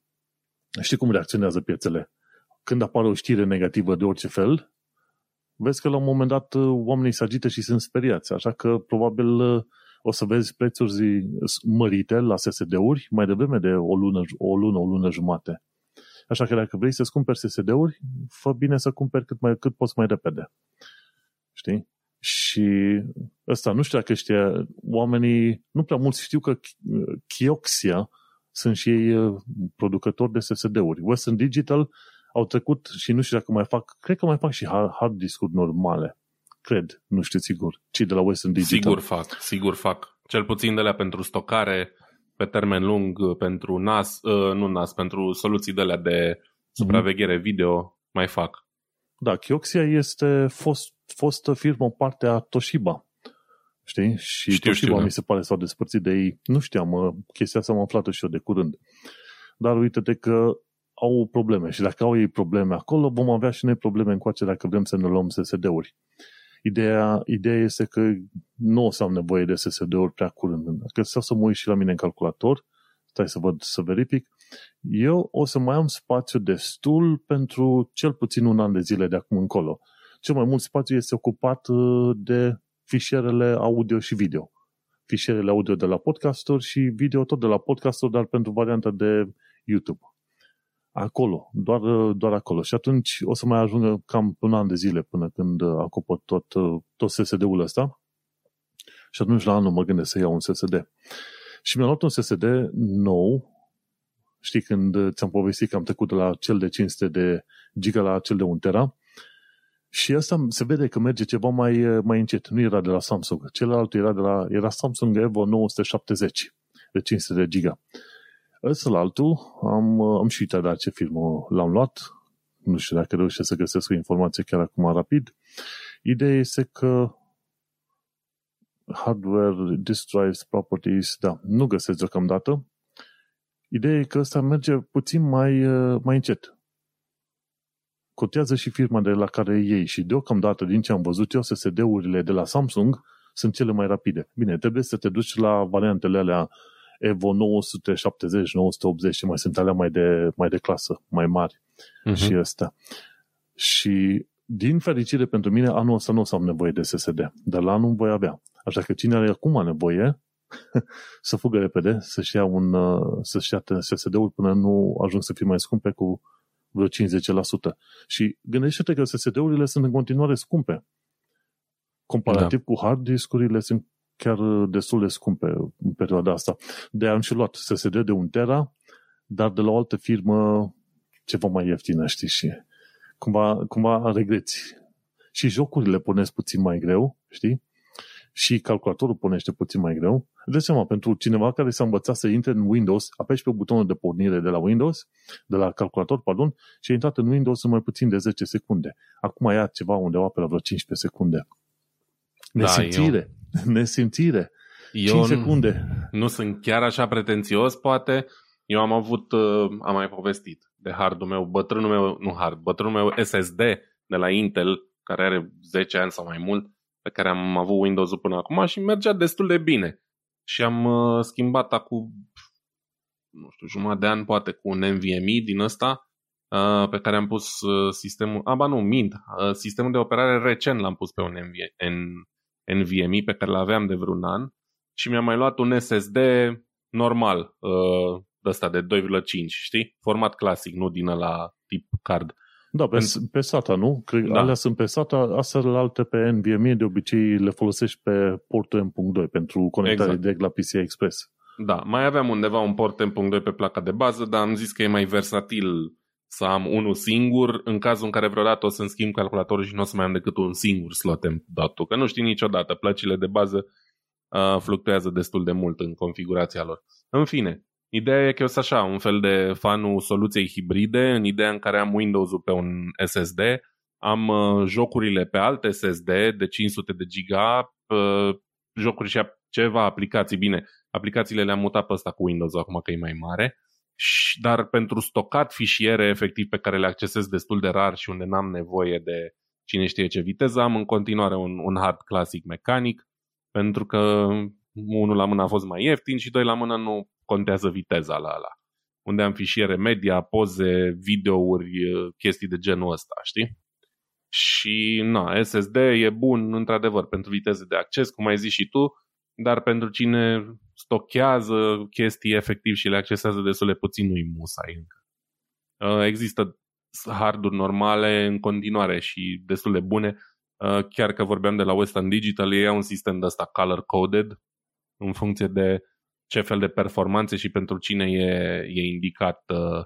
Știi cum reacționează piețele? Când apare o știre negativă de orice fel, vezi că la un moment dat uh, oamenii se agită și sunt speriați. Așa că probabil uh, o să vezi prețuri mărite la SSD-uri mai devreme de o lună, o lună, o lună jumate. Așa că dacă vrei să-ți cumperi SSD-uri, fă bine să cumperi cât, mai, cât poți mai repede. Știi? Și ăsta, nu știu dacă știa, oamenii, nu prea mulți știu că Kioxia sunt și ei uh, producători de SSD-uri. Western Digital au trecut și nu știu dacă mai fac, cred că mai fac și hard disk-uri normale. Cred, nu știu sigur. Cei de la Western Digital. Sigur fac, sigur fac. Cel puțin de la pentru stocare pe termen lung, uh, pentru NAS, uh, nu NAS, pentru soluții de la de supraveghere mm-hmm. video, mai fac. Da, Kioxia este fost, fostă firmă parte a Toshiba. Știi? Și știu, Toshiba știu, da. mi se pare s-au despărțit de ei. Nu știam, chestia asta am aflat și eu de curând. Dar uite-te că au probleme și dacă au ei probleme acolo, vom avea și noi probleme încoace dacă vrem să ne luăm SSD-uri. Ideea, ideea este că nu o să am nevoie de SSD-uri prea curând. Dacă stau să mă uit și la mine în calculator, stai să văd, să verific, eu o să mai am spațiu destul pentru cel puțin un an de zile de acum încolo. Cel mai mult spațiu este ocupat uh, de fișierele audio și video. Fișierele audio de la podcasturi și video tot de la podcasturi, dar pentru varianta de YouTube. Acolo, doar, doar acolo. Și atunci o să mai ajungă cam un an de zile până când acopăr tot, tot SSD-ul ăsta. Și atunci la anul mă gândesc să iau un SSD. Și mi-am luat un SSD nou. Știi, când ți-am povestit că am trecut de la cel de 500 de giga la cel de 1 tera, și asta se vede că merge ceva mai, mai încet. Nu era de la Samsung. Celălalt era de la era Samsung Evo 970 de 500 de giga. Ăsta la altul, am, am și uitat de ce firmă l-am luat. Nu știu dacă reușesc să găsesc o informație chiar acum rapid. Ideea este că hardware, disk drives, properties, da, nu găsesc deocamdată. Ideea e că ăsta merge puțin mai, mai încet cotează și firma de la care iei și deocamdată, din ce am văzut eu, SSD-urile de la Samsung sunt cele mai rapide. Bine, trebuie să te duci la variantele alea Evo 970, 980 și mai sunt alea mai de, mai de clasă, mai mari uh-huh. și astea. Și din fericire pentru mine, anul ăsta nu o să am nevoie de SSD, dar la anul voi avea. Așa că cine are acum nevoie, să fugă repede, să-și ia, un, să-și ia SSD-ul până nu ajung să fie mai scumpe cu vreo 50%. Și gândește-te că SSD-urile sunt în continuare scumpe. Comparativ da. cu hard discurile sunt chiar destul de scumpe în perioada asta. De am și luat SSD de 1 tera, dar de la o altă firmă ceva mai ieftină, știi, și cumva, cumva regreți. Și jocurile punesc puțin mai greu, știi? Și calculatorul punește puțin mai greu de seama, pentru cineva care s-a învățat să intre în Windows, apeși pe butonul de pornire de la Windows, de la calculator, pardon, și a intrat în Windows în mai puțin de 10 secunde. Acum ia ceva undeva pe la vreo 15 secunde. Nesimțire. Da, eu... Nesimțire. Eu 5 secunde. Nu sunt chiar așa pretențios, poate. Eu am avut, uh, am mai povestit de hardul meu, bătrânul meu, nu hard, bătrânul meu SSD de la Intel, care are 10 ani sau mai mult, pe care am avut Windows-ul până acum și mergea destul de bine și am uh, schimbat acum, nu știu, jumătate de an poate cu un NVMe din ăsta uh, pe care am pus uh, sistemul, a, ba nu, mint, uh, sistemul de operare recent l-am pus pe un NVMe pe care l-aveam de vreun an și mi-am mai luat un SSD normal, uh, de ăsta de 2,5, știi? Format clasic, nu din la tip card. Da, pe, pe SATA, nu? Cred, da. Alea sunt pe SATA, astea alte pe NVMe de obicei le folosești pe portul M.2 pentru conectare exact. direct la PCI Express. Da, mai aveam undeva un port M.2 pe placa de bază, dar am zis că e mai versatil să am unul singur în cazul în care vreodată o să-mi schimb calculatorul și nu o să mai am decât un singur slot M.2, că nu știi niciodată, plăcile de bază uh, fluctuează destul de mult în configurația lor. În fine, Ideea e că eu sunt așa, un fel de fanul soluției hibride, în ideea în care am Windows-ul pe un SSD, am uh, jocurile pe alt SSD de 500 de giga, uh, jocuri și ceva aplicații. Bine, aplicațiile le-am mutat pe ăsta cu Windows acum că e mai mare, și, dar pentru stocat fișiere efectiv pe care le accesez destul de rar și unde n-am nevoie de cine știe ce viteză, am în continuare un, un hard classic mecanic, pentru că unul la mână a fost mai ieftin și doi la mână nu contează viteza la ala. Unde am fișiere media, poze, videouri, chestii de genul ăsta, știi? Și na, SSD e bun într-adevăr pentru viteze de acces, cum ai zis și tu, dar pentru cine stochează chestii efectiv și le accesează destul de puțin, nu-i musai încă. Uh, există harduri normale în continuare și destul de bune. Uh, chiar că vorbeam de la Western Digital, ei au un sistem de ăsta color-coded în funcție de ce fel de performanțe și pentru cine e, e indicat uh,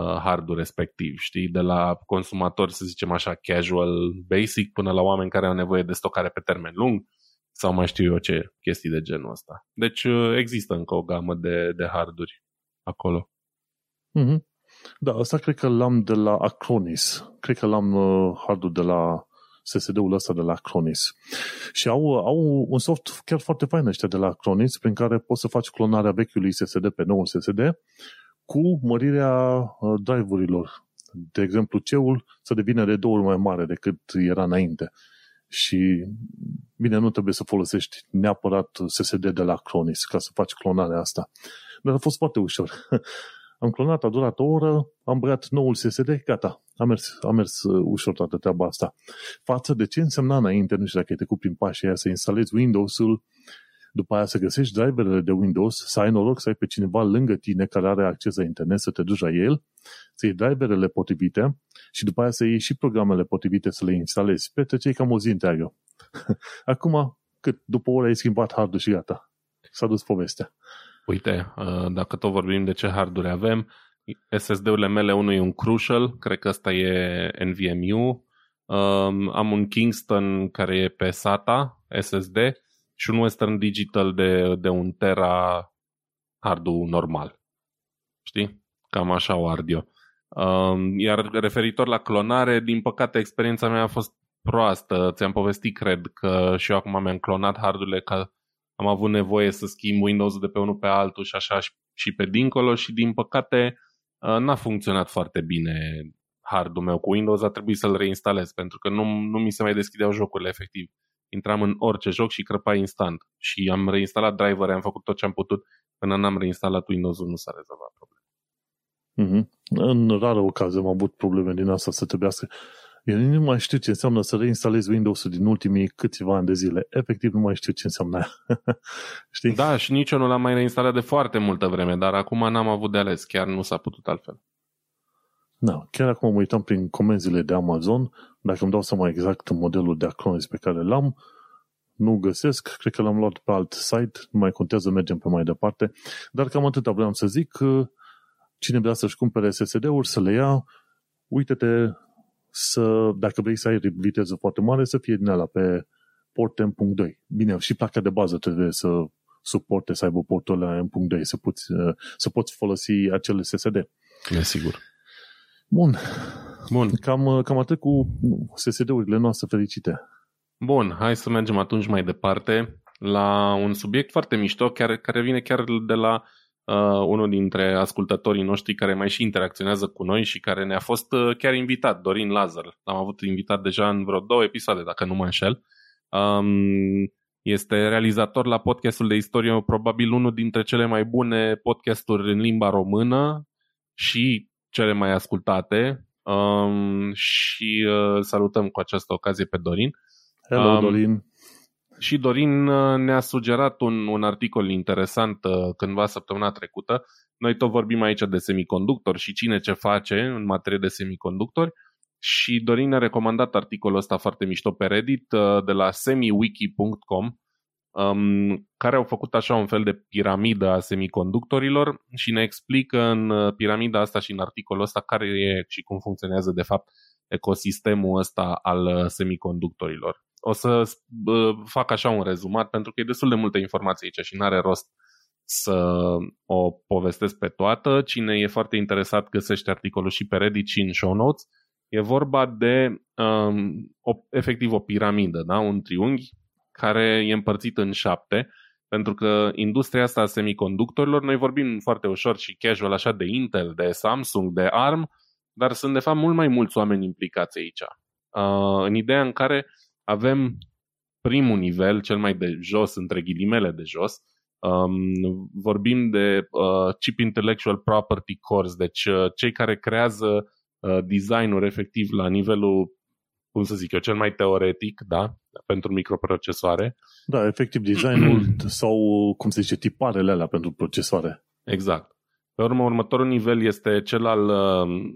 uh, hardul respectiv, știi, de la consumatori, să zicem așa, casual, basic, până la oameni care au nevoie de stocare pe termen lung sau mai știu eu ce chestii de genul ăsta. Deci uh, există încă o gamă de, de harduri acolo. Mm-hmm. Da, asta cred că l-am de la Acronis. Cred că l-am uh, hardul de la SSD-ul ăsta de la Acronis. Și au, au un soft chiar foarte fain ăștia de la Acronis, prin care poți să faci clonarea vechiului SSD pe noul SSD cu mărirea uh, drive-urilor. De exemplu, C-ul să devină de două ori mai mare decât era înainte. Și, bine, nu trebuie să folosești neapărat SSD de la Acronis ca să faci clonarea asta. Dar a fost foarte ușor. Am clonat, a durat o oră, am băiat noul SSD, gata. A mers, a mers uh, ușor toată treaba asta. Față de ce însemna înainte, nu știu dacă ai trecut prin pașii aia, să instalezi Windows-ul, după aia să găsești driverele de Windows, să ai noroc să ai pe cineva lângă tine care are acces la internet, să te duci la el, să iei driverele potrivite și după aia să iei și programele potrivite să le instalezi. Petreceai cam o zi întreagă. Acum, cât? După o oră ai schimbat hardul și gata. S-a dus povestea. Uite, uh, dacă tot vorbim de ce harduri avem, SSD-urile mele, unul e un Crucial, cred că ăsta e NVMe. Um, am un Kingston care e pe SATA SSD și un Western Digital de, de un Tera hardul normal. Știi? Cam așa o ard eu. Um, iar referitor la clonare, din păcate experiența mea a fost proastă. Ți-am povestit, cred, că și eu acum mi-am clonat hardurile ca am avut nevoie să schimb Windows-ul de pe unul pe altul și așa și pe dincolo și din păcate uh, n-a funcționat foarte bine hardul meu cu Windows, a trebuit să-l reinstalez pentru că nu, nu mi se mai deschideau jocurile efectiv. Intram în orice joc și crăpa instant și am reinstalat driver, am făcut tot ce am putut, până n-am reinstalat Windows-ul nu s-a rezolvat problema. Mm-hmm. În rară ocazie am avut probleme din asta să trebuiască eu nu mai știu ce înseamnă să reinstalezi Windows-ul din ultimii câțiva ani de zile. Efectiv nu mai știu ce înseamnă aia. Știi? Da, și nici eu nu l-am mai reinstalat de foarte multă vreme, dar acum n-am avut de ales, chiar nu s-a putut altfel. Da, chiar acum mă uitam prin comenzile de Amazon, dacă îmi dau seama exact modelul de Acronis pe care l-am, nu găsesc, cred că l-am luat pe alt site, nu mai contează, mergem pe mai departe, dar cam atâta vreau să zic, că cine vrea să-și cumpere SSD-uri, să le ia, uite-te să, dacă vrei să ai viteză foarte mare, să fie din ala pe port M.2. Bine, și placa de bază trebuie să suporte să aibă portul la M.2, să poți, să poți folosi acel SSD. E sigur. Bun. Bun. Cam, cam atât cu SSD-urile noastre fericite. Bun, hai să mergem atunci mai departe la un subiect foarte mișto, chiar, care vine chiar de la uh, unul dintre ascultătorii noștri care mai și interacționează cu noi și care ne-a fost uh, chiar invitat, Dorin Lazar. L-am avut invitat deja în vreo două episoade, dacă nu mă înșel. Um, este realizator la podcastul de istorie, probabil unul dintre cele mai bune podcasturi în limba română și cele mai ascultate. Um, și uh, salutăm cu această ocazie pe Dorin. Hello, um, Dorin. Și Dorin uh, ne-a sugerat un, un articol interesant uh, cândva săptămâna trecută. Noi tot vorbim aici de semiconductori și cine ce face în materie de semiconductori. Și Dorin ne-a recomandat articolul ăsta foarte mișto pe Reddit uh, de la semiwiki.com um, care au făcut așa un fel de piramidă a semiconductorilor și ne explică în piramida asta și în articolul ăsta care e și cum funcționează de fapt ecosistemul ăsta al semiconductorilor. O să fac așa un rezumat pentru că e destul de multă informație aici și nu are rost să o povestesc pe toată. Cine e foarte interesat găsește articolul și pe Reddit și în show notes. E vorba de um, o, efectiv o piramidă, da? un triunghi care e împărțit în șapte, pentru că industria asta a semiconductorilor, noi vorbim foarte ușor și casual așa de Intel, de Samsung, de ARM, dar sunt de fapt mult mai mulți oameni implicați aici. Uh, în ideea în care avem primul nivel, cel mai de jos, între ghilimele de jos, um, vorbim de uh, Chip Intellectual Property Cores, deci uh, cei care creează uh, designul efectiv la nivelul, cum să zic eu, cel mai teoretic, da? Pentru microprocesoare. Da, efectiv designul sau, cum se zice, tiparele alea pentru procesoare. Exact. Pe urmă, următorul nivel este cel al uh,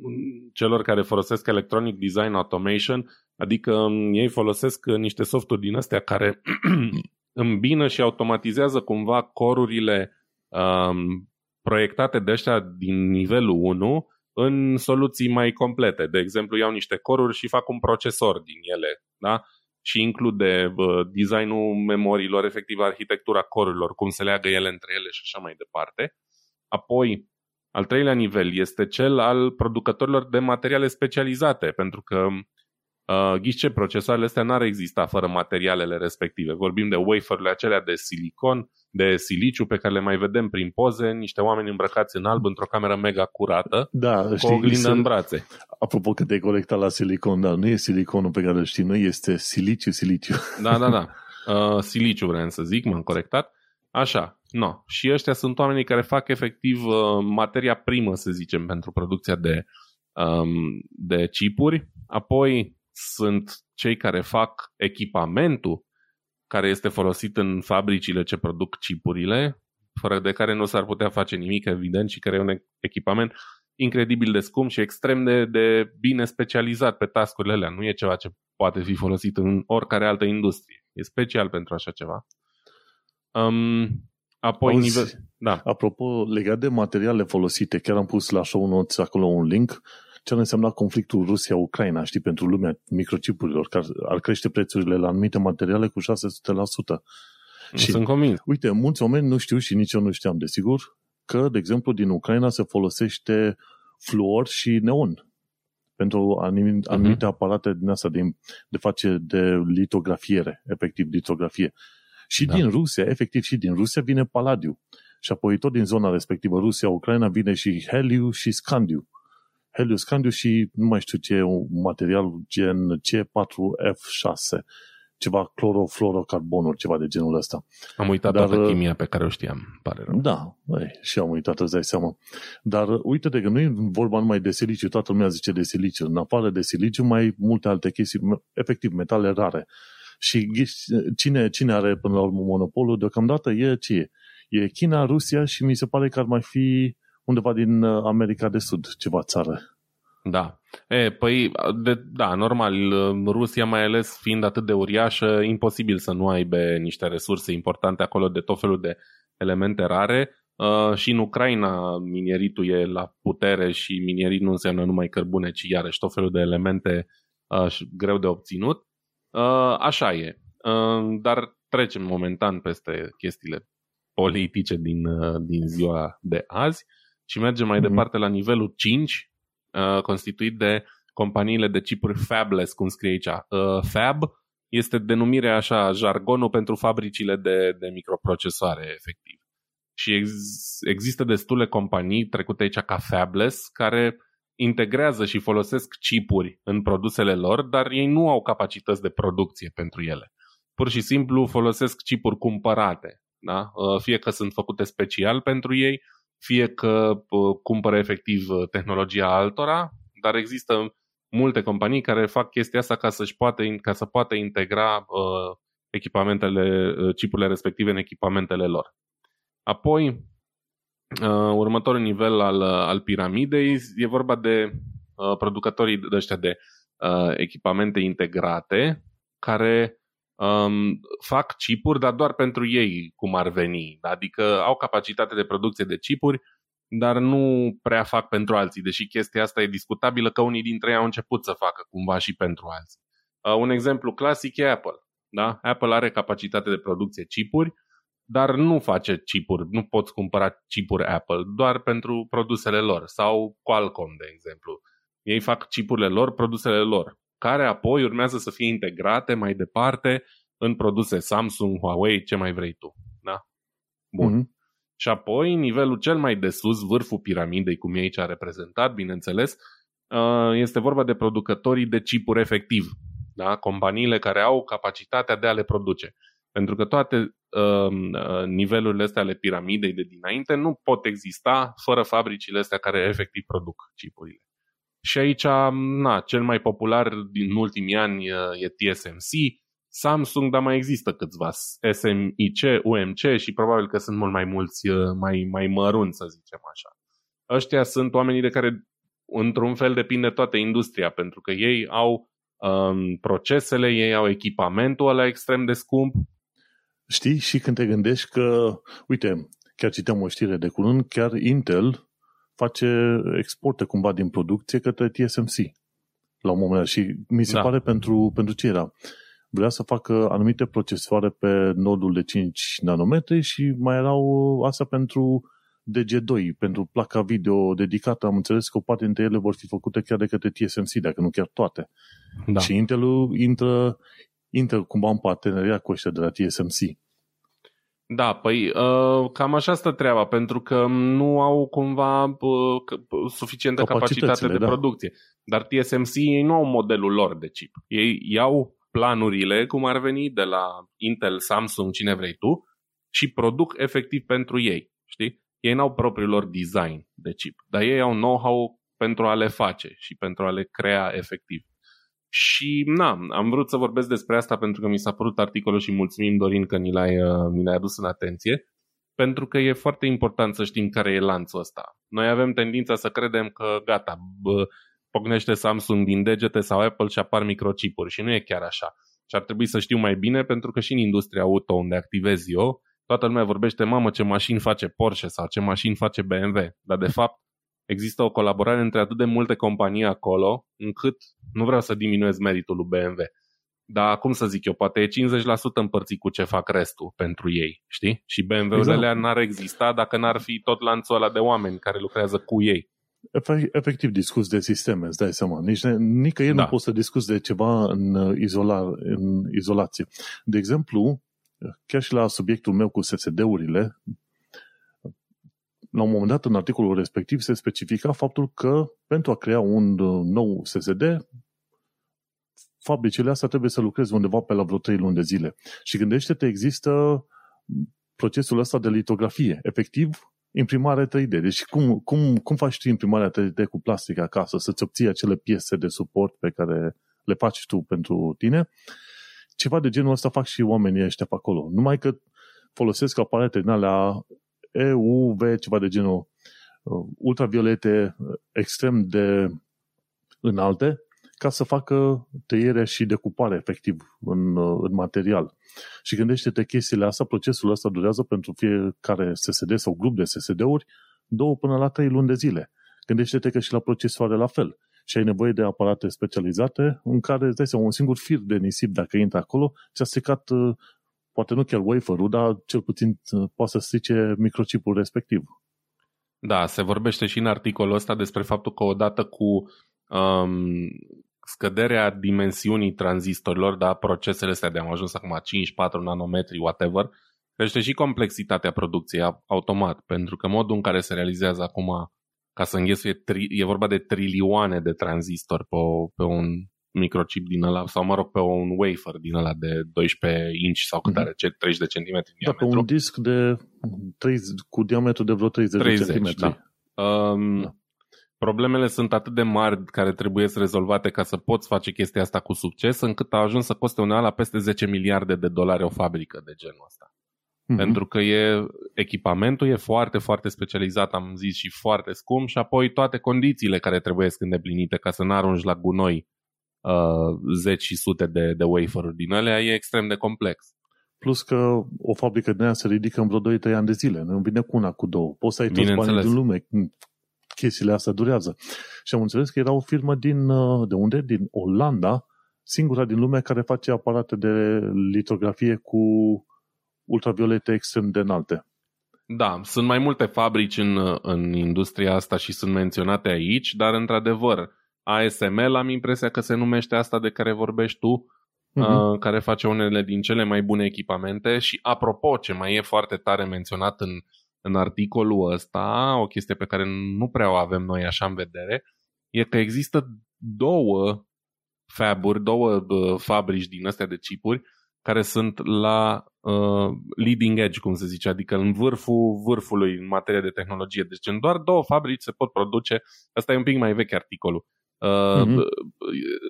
celor care folosesc Electronic Design Automation, adică um, ei folosesc niște softuri din astea care îmbină și automatizează cumva corurile um, proiectate de ăștia din nivelul 1 în soluții mai complete. De exemplu, iau niște coruri și fac un procesor din ele, da? Și include uh, designul memoriilor, efectiv arhitectura corurilor, cum se leagă ele între ele și așa mai departe. Apoi, al treilea nivel este cel al producătorilor de materiale specializate, pentru că uh, ghiși ce, procesoarele astea n-ar exista fără materialele respective. Vorbim de waferurile acelea de silicon, de siliciu pe care le mai vedem prin poze, niște oameni îmbrăcați în alb într-o cameră mega curată, da, cu o oglindă în brațe. Apropo că te-ai corectat la silicon, dar nu e siliconul pe care îl știm noi, este siliciu, siliciu. Da, da, da. Uh, siliciu vreau să zic, m-am corectat. Așa, no. Și ăștia sunt oamenii care fac efectiv uh, materia primă, să zicem, pentru producția de, um, de chipuri. Apoi sunt cei care fac echipamentul care este folosit în fabricile ce produc chipurile, fără de care nu s-ar putea face nimic, evident, și care e un echipament incredibil de scump și extrem de, de bine specializat pe tascurile alea. Nu e ceva ce poate fi folosit în oricare altă industrie. E special pentru așa ceva. Um, apoi Auzi, nivel... Da. Apropo, legat de materiale folosite, chiar am pus la show notes acolo un link ce ar însemna conflictul Rusia-Ucraina, știi, pentru lumea microchipurilor, care ar crește prețurile la anumite materiale cu 600%. Și, sunt convins. Uite, mulți oameni nu știu și nici eu nu știam, desigur, că, de exemplu, din Ucraina se folosește fluor și neon pentru anumite uh-huh. aparate din asta de, de face de litografiere, efectiv litografie. Și da. din Rusia, efectiv și din Rusia vine paladiu. Și apoi tot din zona respectivă, Rusia, Ucraina, vine și heliu și scandiu. Heliu, scandiu și nu mai știu ce, un material gen C4F6 ceva clorofluorocarbonuri, ceva de genul ăsta. Am uitat Dar, toată chimia pe care o știam, pare rău. Da, băi, și am uitat, îți dai seama. Dar uite de că nu e vorba numai de siliciu, toată lumea zice de siliciu. În afară de siliciu, mai multe alte chestii, efectiv, metale rare. Și cine, cine are până la urmă monopolul deocamdată e ce e? E China, Rusia și mi se pare că ar mai fi undeva din uh, America de Sud, ceva țară. Da. E, păi, de, da, normal, Rusia mai ales fiind atât de uriașă, imposibil să nu aibă niște resurse importante acolo de tot felul de elemente rare. Uh, și în Ucraina mineritul e la putere și minerit nu înseamnă numai cărbune, ci iarăși tot felul de elemente uh, greu de obținut. Uh, așa e. Uh, dar trecem momentan peste chestiile politice din, uh, din ziua de azi și mergem mai mm-hmm. departe la nivelul 5, uh, constituit de companiile de chipuri fabless, cum scrie aici. Uh, fab este denumirea așa, jargonul pentru fabricile de, de microprocesoare, efectiv. Și ex- există destule companii trecute aici ca fabless, care integrează și folosesc chipuri în produsele lor, dar ei nu au capacități de producție pentru ele. Pur și simplu folosesc chipuri cumpărate, da? Uh, fie că sunt făcute special pentru ei, fie că uh, cumpără efectiv uh, tehnologia altora, dar există multe companii care fac chestia asta ca, să-și poată, ca să poată integra uh, echipamentele, uh, chipurile respective în echipamentele lor. Apoi, uh, următorul nivel al, uh, al piramidei e vorba de uh, producătorii de ăștia de uh, echipamente integrate care um, fac chipuri, dar doar pentru ei, cum ar veni. Adică au capacitate de producție de chipuri, dar nu prea fac pentru alții, deși chestia asta e discutabilă că unii dintre ei au început să facă cumva și pentru alții. Uh, un exemplu clasic e Apple. Da? Apple are capacitate de producție chipuri, dar nu face chipuri, nu poți cumpăra chipuri Apple, doar pentru produsele lor. Sau Qualcomm, de exemplu. Ei fac chipurile lor, produsele lor care apoi urmează să fie integrate mai departe în produse Samsung, Huawei, ce mai vrei tu. Da? Bun. Mm-hmm. Și apoi, nivelul cel mai de sus, vârful piramidei, cum e aici reprezentat, bineînțeles, uh, este vorba de producătorii de chipuri efectiv. Da? Companiile care au capacitatea de a le produce. Pentru că toate uh, uh, nivelurile astea ale piramidei de dinainte nu pot exista fără fabricile astea care efectiv produc chipurile. Și aici, na, cel mai popular din ultimii ani e TSMC, Samsung, dar mai există câțiva SMIC, UMC și probabil că sunt mult mai mulți, uh, mai, mai mărunți, să zicem așa. Ăștia sunt oamenii de care într-un fel depinde toată industria, pentru că ei au um, procesele, ei au echipamentul ăla extrem de scump. Știi? Și când te gândești că, uite, chiar citeam o știre de curând, chiar Intel face exporte cumva din producție către TSMC la un moment dat. Și mi se da. pare pentru, pentru ce era? Vrea să facă anumite procesoare pe nodul de 5 nanometri și mai erau asta pentru DG2, pentru placa video dedicată. Am înțeles că o parte dintre ele vor fi făcute chiar de către TSMC, dacă nu chiar toate. Da. Și Intel intră, intră cumva în parteneria cu ăștia de la TSMC. Da, păi uh, cam așa stă treaba, pentru că nu au cumva uh, suficientă capacitate de da. producție. Dar TSMC ei nu au modelul lor de chip. Ei iau planurile, cum ar veni, de la Intel, Samsung, cine vrei tu, și produc efectiv pentru ei. Știi? Ei n-au propriul lor design de chip, dar ei au know-how pentru a le face și pentru a le crea efectiv. Și na, am vrut să vorbesc despre asta pentru că mi s-a părut articolul și mulțumim Dorin că ni l-ai, uh, ni l-ai adus în atenție, pentru că e foarte important să știm care e lanțul ăsta. Noi avem tendința să credem că gata, bă, pocnește Samsung din degete sau Apple și apar microchipuri și nu e chiar așa. Și ar trebui să știu mai bine pentru că și în industria auto unde activez eu, toată lumea vorbește, mamă, ce mașini face Porsche sau ce mașini face BMW. Dar de fapt există o colaborare între atât de multe companii acolo, încât nu vreau să diminuez meritul lui BMW. Dar cum să zic eu, poate e 50% împărțit cu ce fac restul pentru ei, știi? Și BMW-urile exact. n-ar exista dacă n-ar fi tot lanțul ăla de oameni care lucrează cu ei. Efectiv discuți de sisteme, îți dai seama. Nici nicăieri da. nu poți să discuți de ceva în, izola, în izolație. De exemplu, chiar și la subiectul meu cu SSD-urile, la un moment dat, în articolul respectiv, se specifica faptul că pentru a crea un uh, nou SSD, fabricile astea trebuie să lucreze undeva pe la vreo 3 luni de zile. Și gândește-te, există procesul ăsta de litografie. Efectiv, imprimare 3D. Deci cum, cum, cum faci tu imprimarea 3D cu plastic acasă, să-ți obții acele piese de suport pe care le faci tu pentru tine? Ceva de genul ăsta fac și oamenii ăștia pe acolo. Numai că folosesc aparate din alea EUV, ceva de genul uh, ultraviolete uh, extrem de înalte ca să facă tăierea și decupare efectiv în, uh, în material. Și gândește-te chestiile astea, procesul ăsta durează pentru fiecare SSD sau grup de SSD-uri două până la trei luni de zile. Gândește-te că și la procesoare la fel. Și ai nevoie de aparate specializate în care îți dai seama, un singur fir de nisip, dacă intră acolo, ți-a secat poate nu chiar wafer-ul, dar cel puțin uh, poate să strice microchipul respectiv. Da, se vorbește și în articolul ăsta despre faptul că odată cu um, scăderea dimensiunii tranzistorilor, da, procesele astea de am ajuns acum 5-4 nanometri, whatever, crește și complexitatea producției automat, pentru că modul în care se realizează acum ca să înghesuie, tri, e vorba de trilioane de tranzistori pe, pe un microchip din ăla, sau mă rog, pe un wafer din ăla de 12 inch sau cât mhm. are, 30 de centimetri da, diametru. pe un disc de 30, cu diametru de vreo 30, 30 de centimetri. Da. Um, da. Problemele sunt atât de mari care trebuie să rezolvate ca să poți face chestia asta cu succes, încât a ajuns să coste uneala peste 10 miliarde de dolari o fabrică de genul ăsta. Mm-hmm. Pentru că e, echipamentul e foarte, foarte specializat, am zis, și foarte scump și apoi toate condițiile care trebuie să îndeplinite ca să n-arunci la gunoi uh, zeci și sute de, de wafer-uri din alea, e extrem de complex. Plus că o fabrică de aia se ridică în vreo 2-3 ani de zile, nu vine cu una, cu două. Poți să ai toți banii din lume, chestiile astea durează. Și am înțeles că era o firmă din, uh, de unde? Din Olanda, singura din lume care face aparate de litografie cu ultraviolete extrem de înalte. Da, sunt mai multe fabrici în, în industria asta și sunt menționate aici, dar într-adevăr, ASML am impresia că se numește asta de care vorbești tu, uh-huh. uh, care face unele din cele mai bune echipamente și apropo, ce mai e foarte tare menționat în, în articolul ăsta, o chestie pe care nu prea o avem noi așa în vedere, e că există două faburi, două uh, fabrici din astea de chipuri care sunt la uh, leading edge, cum se zice, adică în vârful vârfului în materie de tehnologie. Deci în doar două fabrici se pot produce, asta e un pic mai vechi articolul, uh-huh.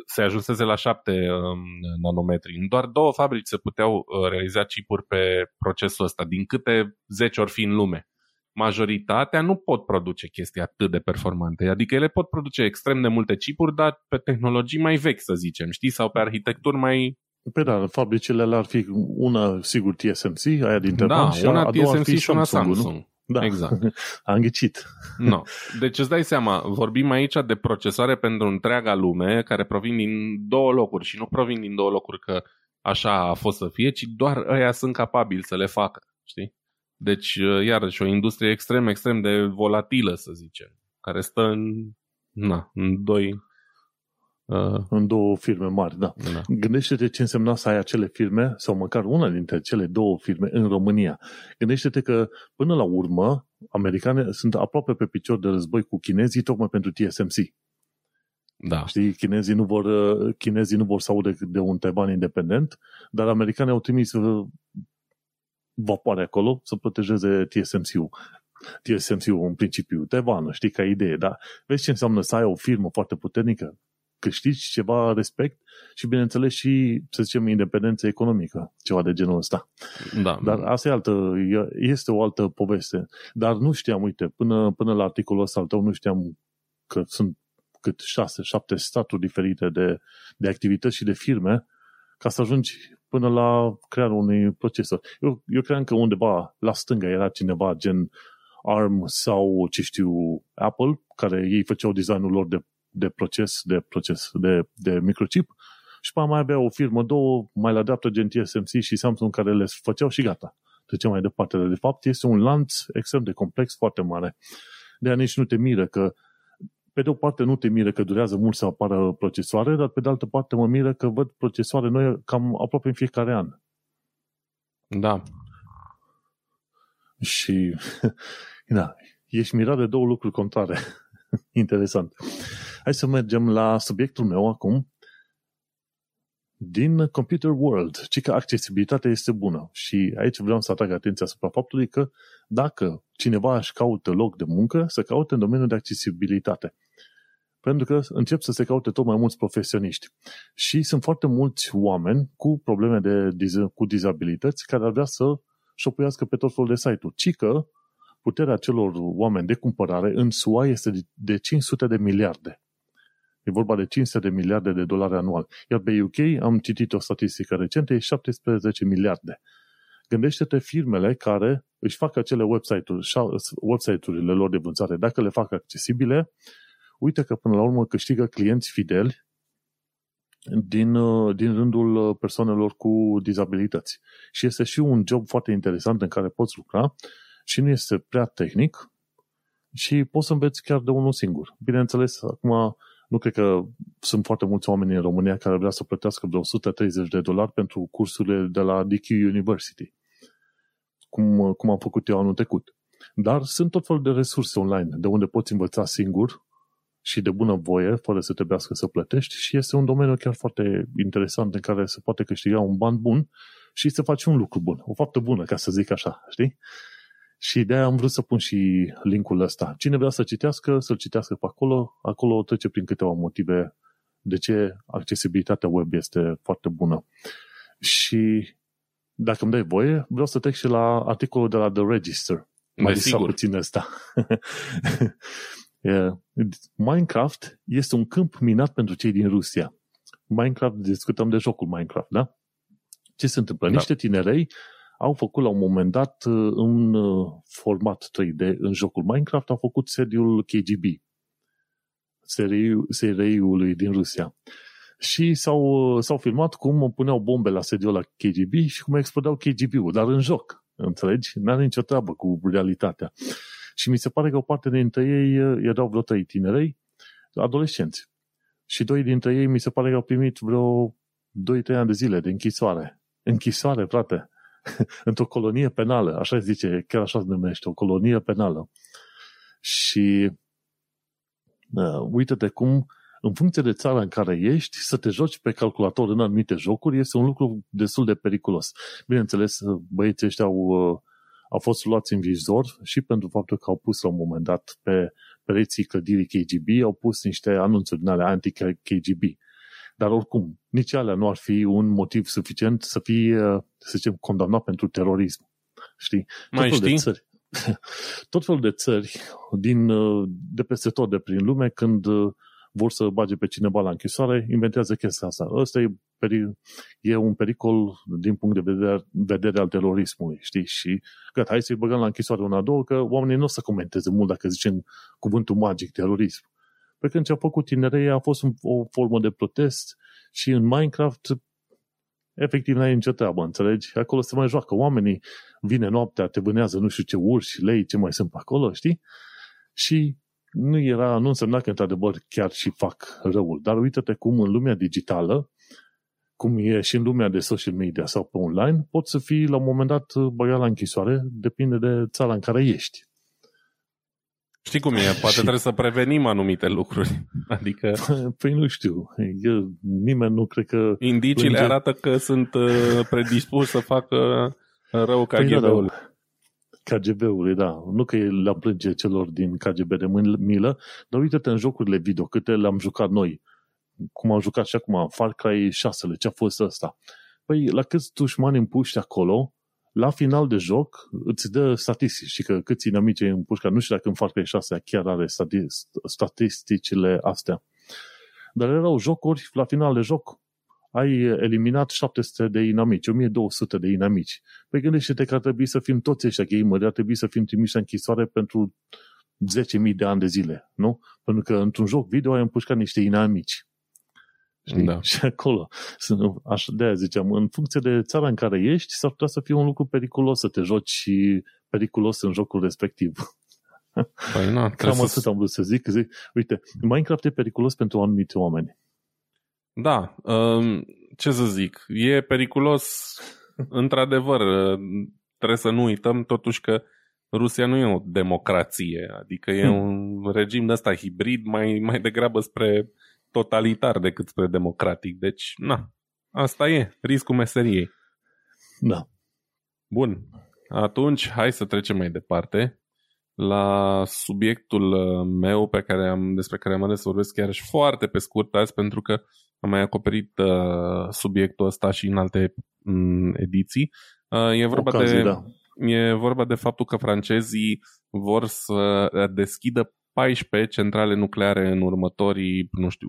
se ajunseze la 7 um, nanometri. În doar două fabrici se puteau uh, realiza chipuri pe procesul ăsta, din câte 10 ori fi în lume. Majoritatea nu pot produce chestii atât de performante, adică ele pot produce extrem de multe chipuri, dar pe tehnologii mai vechi, să zicem, știi, sau pe arhitecturi mai Păi da, fabricile ar fi una, sigur, TSMC, aia din da, și una a doua ar TSMC fi și una Samsung, Samsung. Nu? Da, Exact. Am ghicit. No. Deci îți dai seama, vorbim aici de procesoare pentru întreaga lume care provin din două locuri și nu provin din două locuri că așa a fost să fie, ci doar ăia sunt capabili să le facă, știi? Deci, iarăși, o industrie extrem, extrem de volatilă, să zicem, care stă în, na, în doi Uh, în două firme mari, da. da. Gândește-te ce însemna să ai acele firme, sau măcar una dintre cele două firme în România. Gândește-te că, până la urmă, americane sunt aproape pe picior de război cu chinezii, tocmai pentru TSMC. Da. Știi, chinezii nu vor, chinezii nu vor să audă de un Taiwan independent, dar americanii au trimis uh, vapoare acolo să protejeze TSMC-ul. TSMC-ul în principiu, Taiwan, știi, ca idee, dar vezi ce înseamnă să ai o firmă foarte puternică? Câștigi ceva respect și, bineînțeles, și, să zicem, independență economică, ceva de genul ăsta. Da. Dar asta e altă, este o altă poveste. Dar nu știam, uite, până, până la articolul ăsta al tău, nu știam că sunt cât șase, șapte staturi diferite de, de activități și de firme ca să ajungi până la crearea unui procesor. Eu, eu cream că undeva la stânga era cineva gen ARM sau, ce știu, Apple, care ei făceau designul lor de de proces, de proces, de, de microchip și pe mai avea o firmă, două, mai la dreapta gen TSMC și Samsung care le făceau și gata. Trecem mai departe. De fapt, este un lanț extrem de complex, foarte mare. De aia nici nu te miră că pe de o parte nu te miră că durează mult să apară procesoare, dar pe de altă parte mă miră că văd procesoare noi cam aproape în fiecare an. Da. Și, da, ești mirat de două lucruri contrare. Interesant. Hai să mergem la subiectul meu acum din Computer World, ci că accesibilitatea este bună. Și aici vreau să atrag atenția asupra faptului că dacă cineva își caută loc de muncă, să caute în domeniul de accesibilitate. Pentru că încep să se caute tot mai mulți profesioniști. Și sunt foarte mulți oameni cu probleme de, cu dizabilități care ar vrea să șopuiască pe tot felul de site-uri. Ci că puterea celor oameni de cumpărare în SUA este de 500 de miliarde. E vorba de 500 de miliarde de dolari anual. Iar pe UK, am citit o statistică recentă, e 17 miliarde. Gândește-te firmele care își fac acele website-uri, website-urile lor de vânzare, dacă le fac accesibile, uite că până la urmă câștigă clienți fideli din, din rândul persoanelor cu dizabilități. Și este și un job foarte interesant în care poți lucra și nu este prea tehnic și poți să înveți chiar de unul singur. Bineînțeles, acum nu cred că sunt foarte mulți oameni în România care vrea să plătească vreo 130 de dolari pentru cursurile de la DQ University, cum, cum am făcut eu anul trecut. Dar sunt tot felul de resurse online de unde poți învăța singur și de bună voie, fără să trebuiască să plătești și este un domeniu chiar foarte interesant în care se poate câștiga un ban bun și să faci un lucru bun, o faptă bună, ca să zic așa, știi? Și de-aia am vrut să pun și linkul ăsta. Cine vrea să citească, să-l citească pe acolo. Acolo trece prin câteva motive de ce accesibilitatea web este foarte bună. Și dacă îmi dai voie, vreau să trec și la articolul de la The Register. Mai sigur. puțin ăsta. Minecraft este un câmp minat pentru cei din Rusia. Minecraft, discutăm de jocul Minecraft, da? Ce se întâmplă? Da. Niște tinerei au făcut la un moment dat în uh, uh, format 3D în jocul Minecraft, au făcut sediul KGB, seriului din Rusia. Și s-au, uh, s-au filmat cum puneau bombe la sediul la KGB și cum explodau KGB-ul, dar în joc, înțelegi? N-are nicio treabă cu realitatea. Și mi se pare că o parte dintre ei erau vreo trei tinerei, adolescenți. Și doi dintre ei mi se pare că au primit vreo 2-3 ani de zile de închisoare. Închisoare, frate. într-o colonie penală, așa se zice, chiar așa se numește, o colonie penală. Și uh, uite-te cum, în funcție de țara în care ești, să te joci pe calculator în anumite jocuri este un lucru destul de periculos. Bineînțeles, băieții ăștia au, uh, au fost luați în vizor și pentru faptul că au pus la un moment dat pe, pereții clădirii KGB au pus niște anunțuri din alea anti-KGB. Dar oricum, nici alea nu ar fi un motiv suficient să fie, să zicem, condamnat pentru terorism. Știi? Mai tot știi? De țări, tot felul de țări din, de peste tot de prin lume, când vor să bage pe cineva la închisoare, inventează chestia asta. Ăsta e, peri- e un pericol din punct de vedere, vedere al terorismului, știi? Și gata, hai să-i băgăm la închisoare una, două, că oamenii nu o să comenteze mult dacă zicem cuvântul magic, terorism. Pe când ce a făcut tinerii a fost un, o formă de protest și în Minecraft efectiv n-ai nicio treabă, înțelegi? Acolo se mai joacă oamenii, vine noaptea, te vânează nu știu ce urși, lei, ce mai sunt pe acolo, știi? Și nu era, nu însemna că într-adevăr chiar și fac răul. Dar uite-te cum în lumea digitală, cum e și în lumea de social media sau pe online, poți să fii la un moment dat băgat la închisoare, depinde de țara în care ești. Știi cum e? Poate și... trebuie să prevenim anumite lucruri. Adică... Păi nu știu. Eu, nimeni nu cred că... Indiciile plânge... arată că sunt uh, predispuși să facă rău KGB-ului. Păi, da, KGB-ului, da. Nu că le-am plânge celor din KGB de milă, dar uite-te în jocurile video, câte le-am jucat noi. Cum am jucat și acum, Far Cry 6 ce a fost ăsta. Păi, la câți dușmani împuști acolo, la final de joc îți dă statistici și că câți inamici în pușca, nu știu dacă în Far Cry 6 chiar are statisticile astea. Dar erau jocuri, la final de joc ai eliminat 700 de inamici, 1200 de inamici. Păi gândește-te că ar trebui să fim toți ăștia gameri, ar trebui să fim trimiși în închisoare pentru 10.000 de ani de zile, nu? Pentru că într-un joc video ai împușcat niște inamici. Știi? Da. Și acolo, așa de aia ziceam, în funcție de țara în care ești, s-ar putea să fie un lucru periculos să te joci și periculos în jocul respectiv. Păi nu, Cam atât să... am vrut să zic. zic. Uite, Minecraft e periculos pentru anumite oameni. Da, um, ce să zic, e periculos, într-adevăr, trebuie să nu uităm totuși că Rusia nu e o democrație, adică e hmm. un regim de ăsta hibrid mai, mai degrabă spre totalitar decât spre democratic. Deci, na, asta e riscul meseriei. Da. Bun. Atunci, hai să trecem mai departe la subiectul uh, meu pe care am, despre care am ales să vorbesc chiar și foarte pe scurt azi, pentru că am mai acoperit uh, subiectul ăsta și în alte um, ediții. Uh, e vorba Ocazie, de... Da. E vorba de faptul că francezii vor să deschidă 14 centrale nucleare în următorii, nu știu,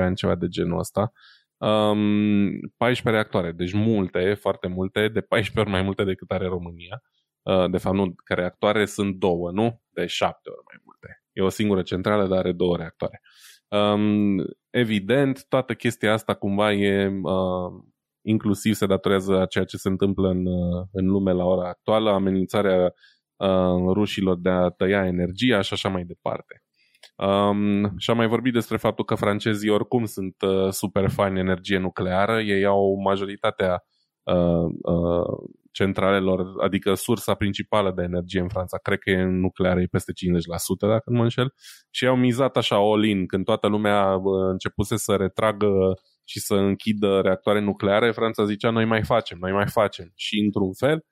10-15 ani, ceva de genul ăsta. Um, 14 reactoare, deci multe, foarte multe, de 14 ori mai multe decât are România. Uh, de fapt, nu, că reactoare sunt două, nu? De 7 ori mai multe. E o singură centrală, dar are două reactoare. Um, evident, toată chestia asta cumva e uh, inclusiv se datorează a ceea ce se întâmplă în, uh, în lume la ora actuală, amenințarea uh, rușilor de a tăia energia și așa mai departe. Um, și am mai vorbit despre faptul că francezii oricum sunt uh, super fani energie nucleară, ei au majoritatea uh, uh, centralelor, adică sursa principală de energie în Franța, cred că e nucleară, e peste 50%, dacă nu mă înșel, și au mizat așa all-in, când toată lumea uh, începuse să retragă și să închidă reactoare nucleare, Franța zicea, noi mai facem, noi mai facem. Și într-un fel,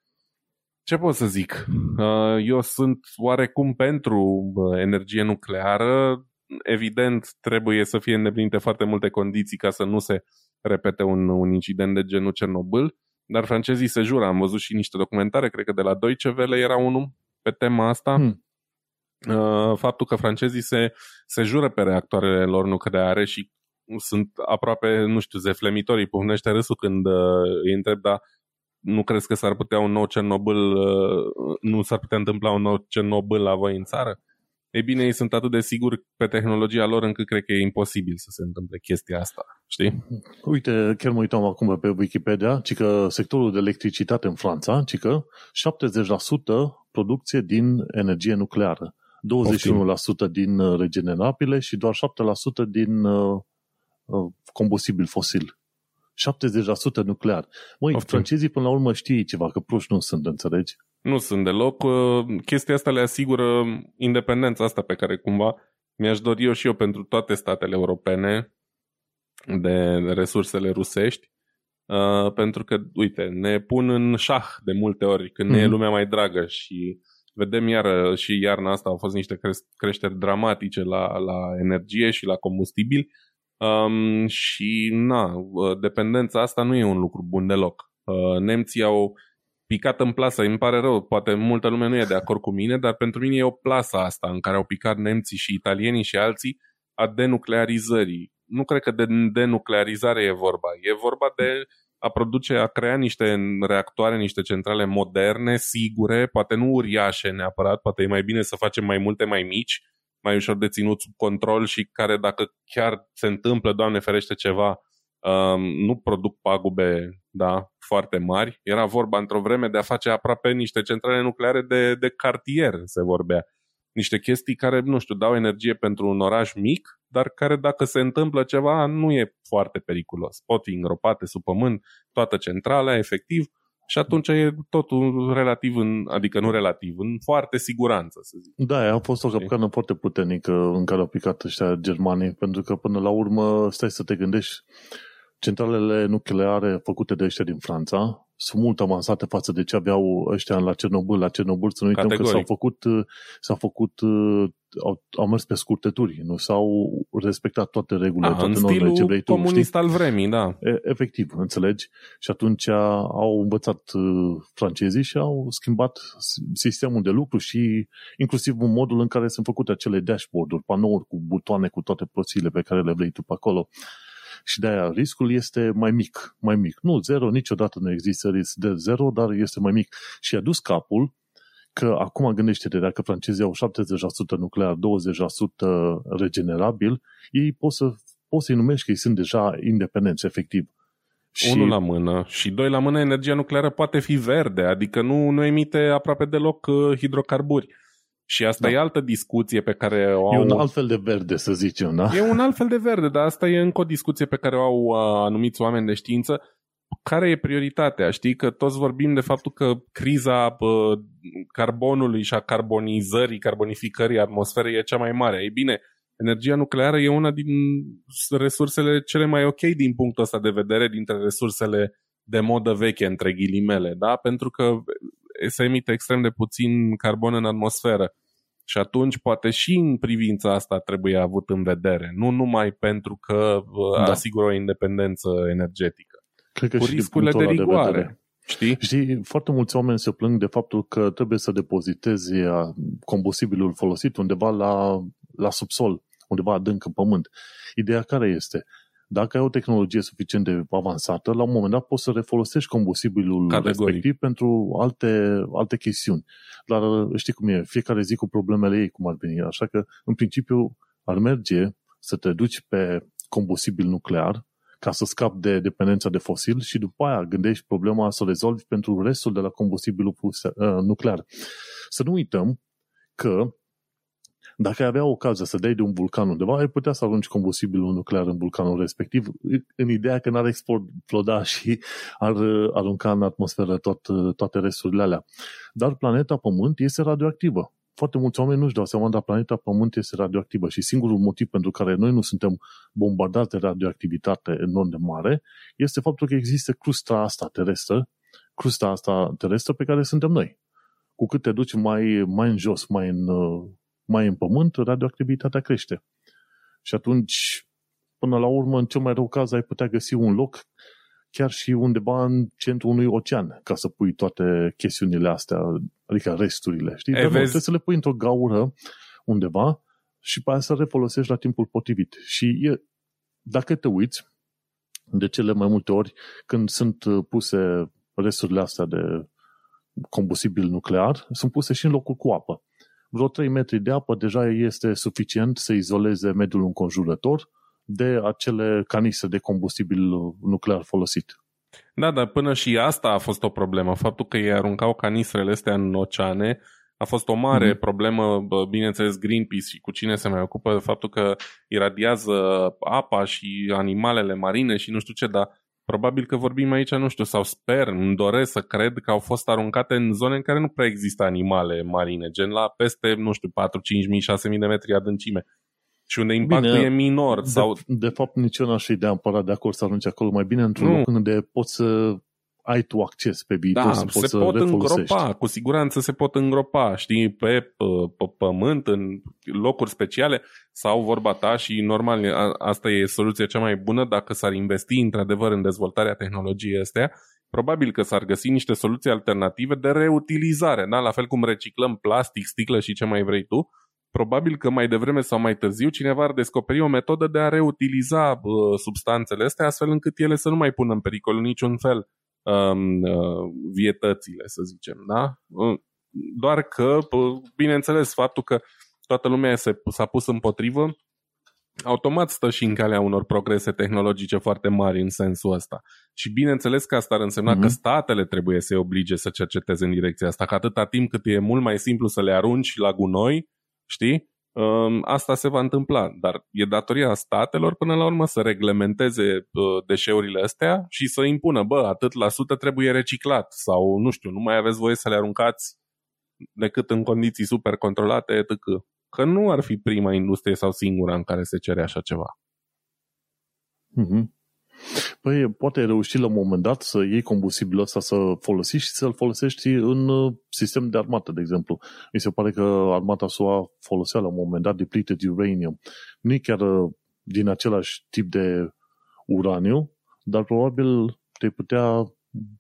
ce pot să zic? Uh, eu sunt oarecum pentru energie nucleară. Evident, trebuie să fie îndeplinite foarte multe condiții ca să nu se repete un, un incident de genul Cernobâl, dar francezii se jură. Am văzut și niște documentare, cred că de la Deutsche Welle era unul pe tema asta. Hmm. Uh, faptul că francezii se, se jură pe reactoarele lor nucleare și sunt aproape, nu știu, zeflemitorii, puhnește râsul când uh, îi întreb, dar nu crezi că s-ar putea un nou Cernobâl, uh, nu s-ar putea întâmpla un nou Cernobâl la voi în țară? Ei bine, ei sunt atât de siguri pe tehnologia lor încât cred că e imposibil să se întâmple chestia asta, știi? Uite, chiar mă uitam acum pe Wikipedia, ci că sectorul de electricitate în Franța, ci că 70% producție din energie nucleară, 21% din regenerabile și doar 7% din uh, uh, combustibil fosil. 70% nuclear. Măi, Oftim. francezii până la urmă știe ceva, că proști nu sunt, înțelegi? Nu sunt deloc. Uh, chestia asta le asigură independența asta pe care cumva mi-aș dori eu și eu pentru toate statele europene de resursele rusești. Uh, pentru că, uite, ne pun în șah de multe ori când mm-hmm. ne e mhm. lumea mai dragă și Vedem iar și iarna asta au fost niște creșteri dramatice la, la energie și la combustibil um, și na, dependența asta nu e un lucru bun deloc. Uh, nemții au picat în plasă, îmi pare rău, poate multă lume nu e de acord cu mine, dar pentru mine e o plasă asta în care au picat nemții și italienii și alții a denuclearizării. Nu cred că de denuclearizare e vorba. E vorba de a produce, a crea niște reactoare, niște centrale moderne, sigure, poate nu uriașe neapărat, poate e mai bine să facem mai multe mai mici, mai ușor de ținut sub control și care dacă chiar se întâmplă, Doamne ferește ceva, um, nu produc pagube da, foarte mari. Era vorba într-o vreme de a face aproape niște centrale nucleare de, de cartier, se vorbea. Niște chestii care, nu știu, dau energie pentru un oraș mic, dar care dacă se întâmplă ceva nu e foarte periculos. Pot fi îngropate sub pământ toată centrala, efectiv, și atunci e totul relativ, în, adică nu relativ, în foarte siguranță, să zic. Da, a fost o capcană foarte puternică în care au picat ăștia germanii, pentru că până la urmă stai să te gândești centralele nucleare făcute de ăștia din Franța sunt mult avansate față de ce aveau ăștia la Cernobâl. La Cernobâl să nu uităm Categoric. că s-au făcut, s-au făcut au, au mers pe scurtături, nu s-au respectat toate regulile, A, toate normele ce vrei tu. comunist știi? al vremii, da. E, efectiv, înțelegi? Și atunci au învățat francezii și au schimbat sistemul de lucru și inclusiv modul în care sunt făcute acele dashboard-uri, panouri cu butoane, cu toate proțiile pe care le vrei tu pe acolo. Și de aia riscul este mai mic, mai mic. Nu zero, niciodată nu există risc de zero, dar este mai mic. Și a dus capul că acum gândește-te, dacă francezii au 70% nuclear, 20% regenerabil, ei pot, să, pot să-i numești că ei sunt deja independenți, efectiv. Și... Unul la mână și doi la mână, energia nucleară poate fi verde, adică nu, nu emite aproape deloc uh, hidrocarburi. Și asta da. e altă discuție pe care o au... E un alt fel de verde, să zicem, da? E un alt fel de verde, dar asta e încă o discuție pe care o au uh, anumiți oameni de știință. Care e prioritatea? Știi că toți vorbim de faptul că criza uh, carbonului și a carbonizării, carbonificării atmosferei e cea mai mare. Ei bine, energia nucleară e una din resursele cele mai ok din punctul ăsta de vedere, dintre resursele de modă veche, între ghilimele, da? Pentru că se emite extrem de puțin carbon în atmosferă. Și atunci poate și în privința asta trebuie avut în vedere, nu numai pentru că uh, da. asigură o independență energetică. Cred că cu și riscurile de rigoare. De Știi? Știi, foarte mulți oameni se plâng de faptul că trebuie să depozitezi uh, combustibilul folosit undeva la, la subsol, undeva adânc în pământ. Ideea care este? Dacă ai o tehnologie suficient de avansată, la un moment dat poți să refolosești combustibilul Categoric. respectiv pentru alte, alte chestiuni. Dar știi cum e, fiecare zi cu problemele ei, cum ar veni. Așa că, în principiu, ar merge să te duci pe combustibil nuclear ca să scapi de dependența de fosil și după aia gândești problema să o rezolvi pentru restul de la combustibilul uh, nuclear. Să nu uităm că dacă ai avea ocazia să dai de un vulcan undeva, ai putea să arunci combustibilul nuclear în vulcanul respectiv, în ideea că n-ar exploda și ar uh, arunca în atmosferă tot, uh, toate resturile alea. Dar planeta Pământ este radioactivă. Foarte mulți oameni nu-și dau seama, dar planeta Pământ este radioactivă și singurul motiv pentru care noi nu suntem bombardați de radioactivitate enorm de mare este faptul că există crusta asta terestră, crusta asta terestră pe care suntem noi. Cu cât te duci mai, mai în jos, mai în uh, mai în pământ, radioactivitatea crește. Și atunci, până la urmă, în cel mai rău caz, ai putea găsi un loc chiar și undeva în centrul unui ocean ca să pui toate chestiunile astea, adică resturile. Știi? Dar trebuie să le pui într-o gaură undeva și pe aia să refolosești la timpul potrivit. Și e, dacă te uiți, de cele mai multe ori, când sunt puse resturile astea de combustibil nuclear, sunt puse și în locul cu apă vreo 3 metri de apă deja este suficient să izoleze mediul înconjurător de acele canise de combustibil nuclear folosit. Da, dar până și asta a fost o problemă. Faptul că ei aruncau canistrele astea în oceane a fost o mare mm-hmm. problemă, bineînțeles Greenpeace și cu cine se mai ocupă, faptul că iradiază apa și animalele marine și nu știu ce, dar Probabil că vorbim aici, nu știu, sau sper, îmi doresc să cred că au fost aruncate în zone în care nu prea există animale marine, gen la peste, nu știu, 4, 5 mii, 6 mii de metri adâncime. Și unde impactul bine, e minor. De, sau... de fapt, nici eu n-aș fi de ampărat de acord să arunci acolo mai bine într-un nu. loc unde poți să ai tu acces pe viitor da, să poți se să pot refolosești. îngropa, cu siguranță se pot îngropa, știi, pe, pe, pe pământ, în locuri speciale, sau vorba ta și normal, a, asta e soluția cea mai bună dacă s-ar investi într-adevăr în dezvoltarea tehnologiei astea, probabil că s-ar găsi niște soluții alternative de reutilizare, da? la fel cum reciclăm plastic, sticlă și ce mai vrei tu, probabil că mai devreme sau mai târziu cineva ar descoperi o metodă de a reutiliza uh, substanțele astea astfel încât ele să nu mai pună în pericol în niciun fel um, uh, vietățile, să zicem. Da? Uh, doar că, uh, bineînțeles, faptul că toată lumea s-a pus împotrivă automat stă și în calea unor progrese tehnologice foarte mari în sensul ăsta. Și bineînțeles că asta ar însemna mm-hmm. că statele trebuie să-i oblige să cerceteze în direcția asta, că atâta timp cât e mult mai simplu să le arunci la gunoi, știi? Um, asta se va întâmpla, dar e datoria statelor până la urmă să reglementeze uh, deșeurile astea și să impună, bă, atât la sută trebuie reciclat sau, nu știu, nu mai aveți voie să le aruncați decât în condiții super controlate, etc. Că nu ar fi prima industrie sau singura în care se cere așa ceva. Mm-hmm. Păi poate reuși la un moment dat să iei combustibilul ăsta să folosești și să-l folosești în uh, sistem de armată, de exemplu. Mi se pare că armata SUA folosea la un moment dat depleted uranium. Nu e chiar uh, din același tip de uraniu, dar probabil te putea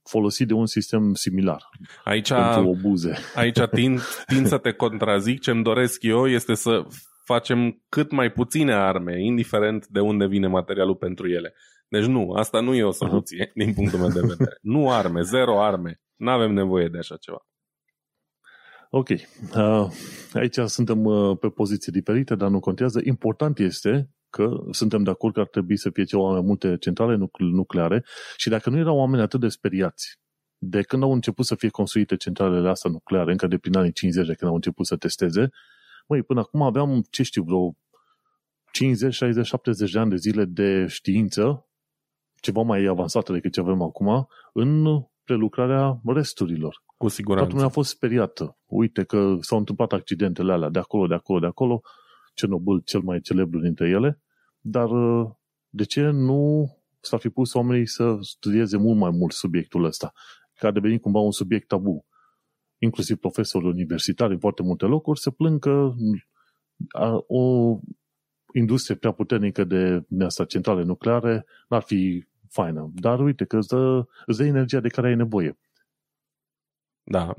folosi de un sistem similar aici, pentru obuze. Aici tind, tind să te contrazic. Ce-mi doresc eu este să facem cât mai puține arme, indiferent de unde vine materialul pentru ele. Deci nu, asta nu e o soluție uh-huh. din punctul meu de vedere. nu arme, zero arme. Nu avem nevoie de așa ceva. Ok. Uh, aici suntem uh, pe poziții diferite, dar nu contează. Important este că suntem de acord că ar trebui să fie ceva mai multe centrale nucleare și dacă nu erau oameni atât de speriați de când au început să fie construite centralele astea nucleare, încă de prin anii 50, de când au început să testeze, măi, până acum aveam, ce știu, vreo 50, 60, 70 de ani de zile de știință ceva mai avansată decât ce avem acum în prelucrarea resturilor. Cu siguranță. Toată lumea a fost speriată. Uite că s-au întâmplat accidentele alea de acolo, de acolo, de acolo, Cernobâl cel mai celebru dintre ele, dar uh, de ce nu s-ar fi pus oamenii să studieze mult mai mult subiectul ăsta, că a devenit cumva un subiect tabu. Inclusiv profesori universitari în foarte multe locuri se plâng că o industrie prea puternică de asta, centrale nucleare n-ar fi faină. Dar uite că îți dă, îți dă energia de care ai nevoie. Da,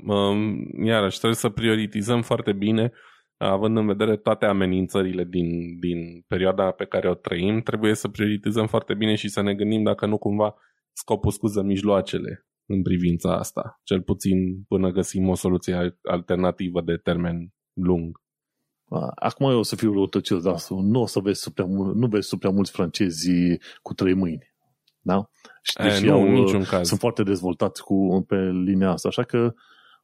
iarăși trebuie să prioritizăm foarte bine, având în vedere toate amenințările din, din perioada pe care o trăim, trebuie să prioritizăm foarte bine și să ne gândim dacă nu cumva scopul scuză mijloacele în privința asta, cel puțin până găsim o soluție alternativă de termen lung. Acum eu o să fiu răutăcios, dar nu o să vezi prea, nu vezi prea mulți francezi cu trei mâini. Da? Și deci nu, în niciun caz. sunt foarte dezvoltați cu, pe linia asta, așa că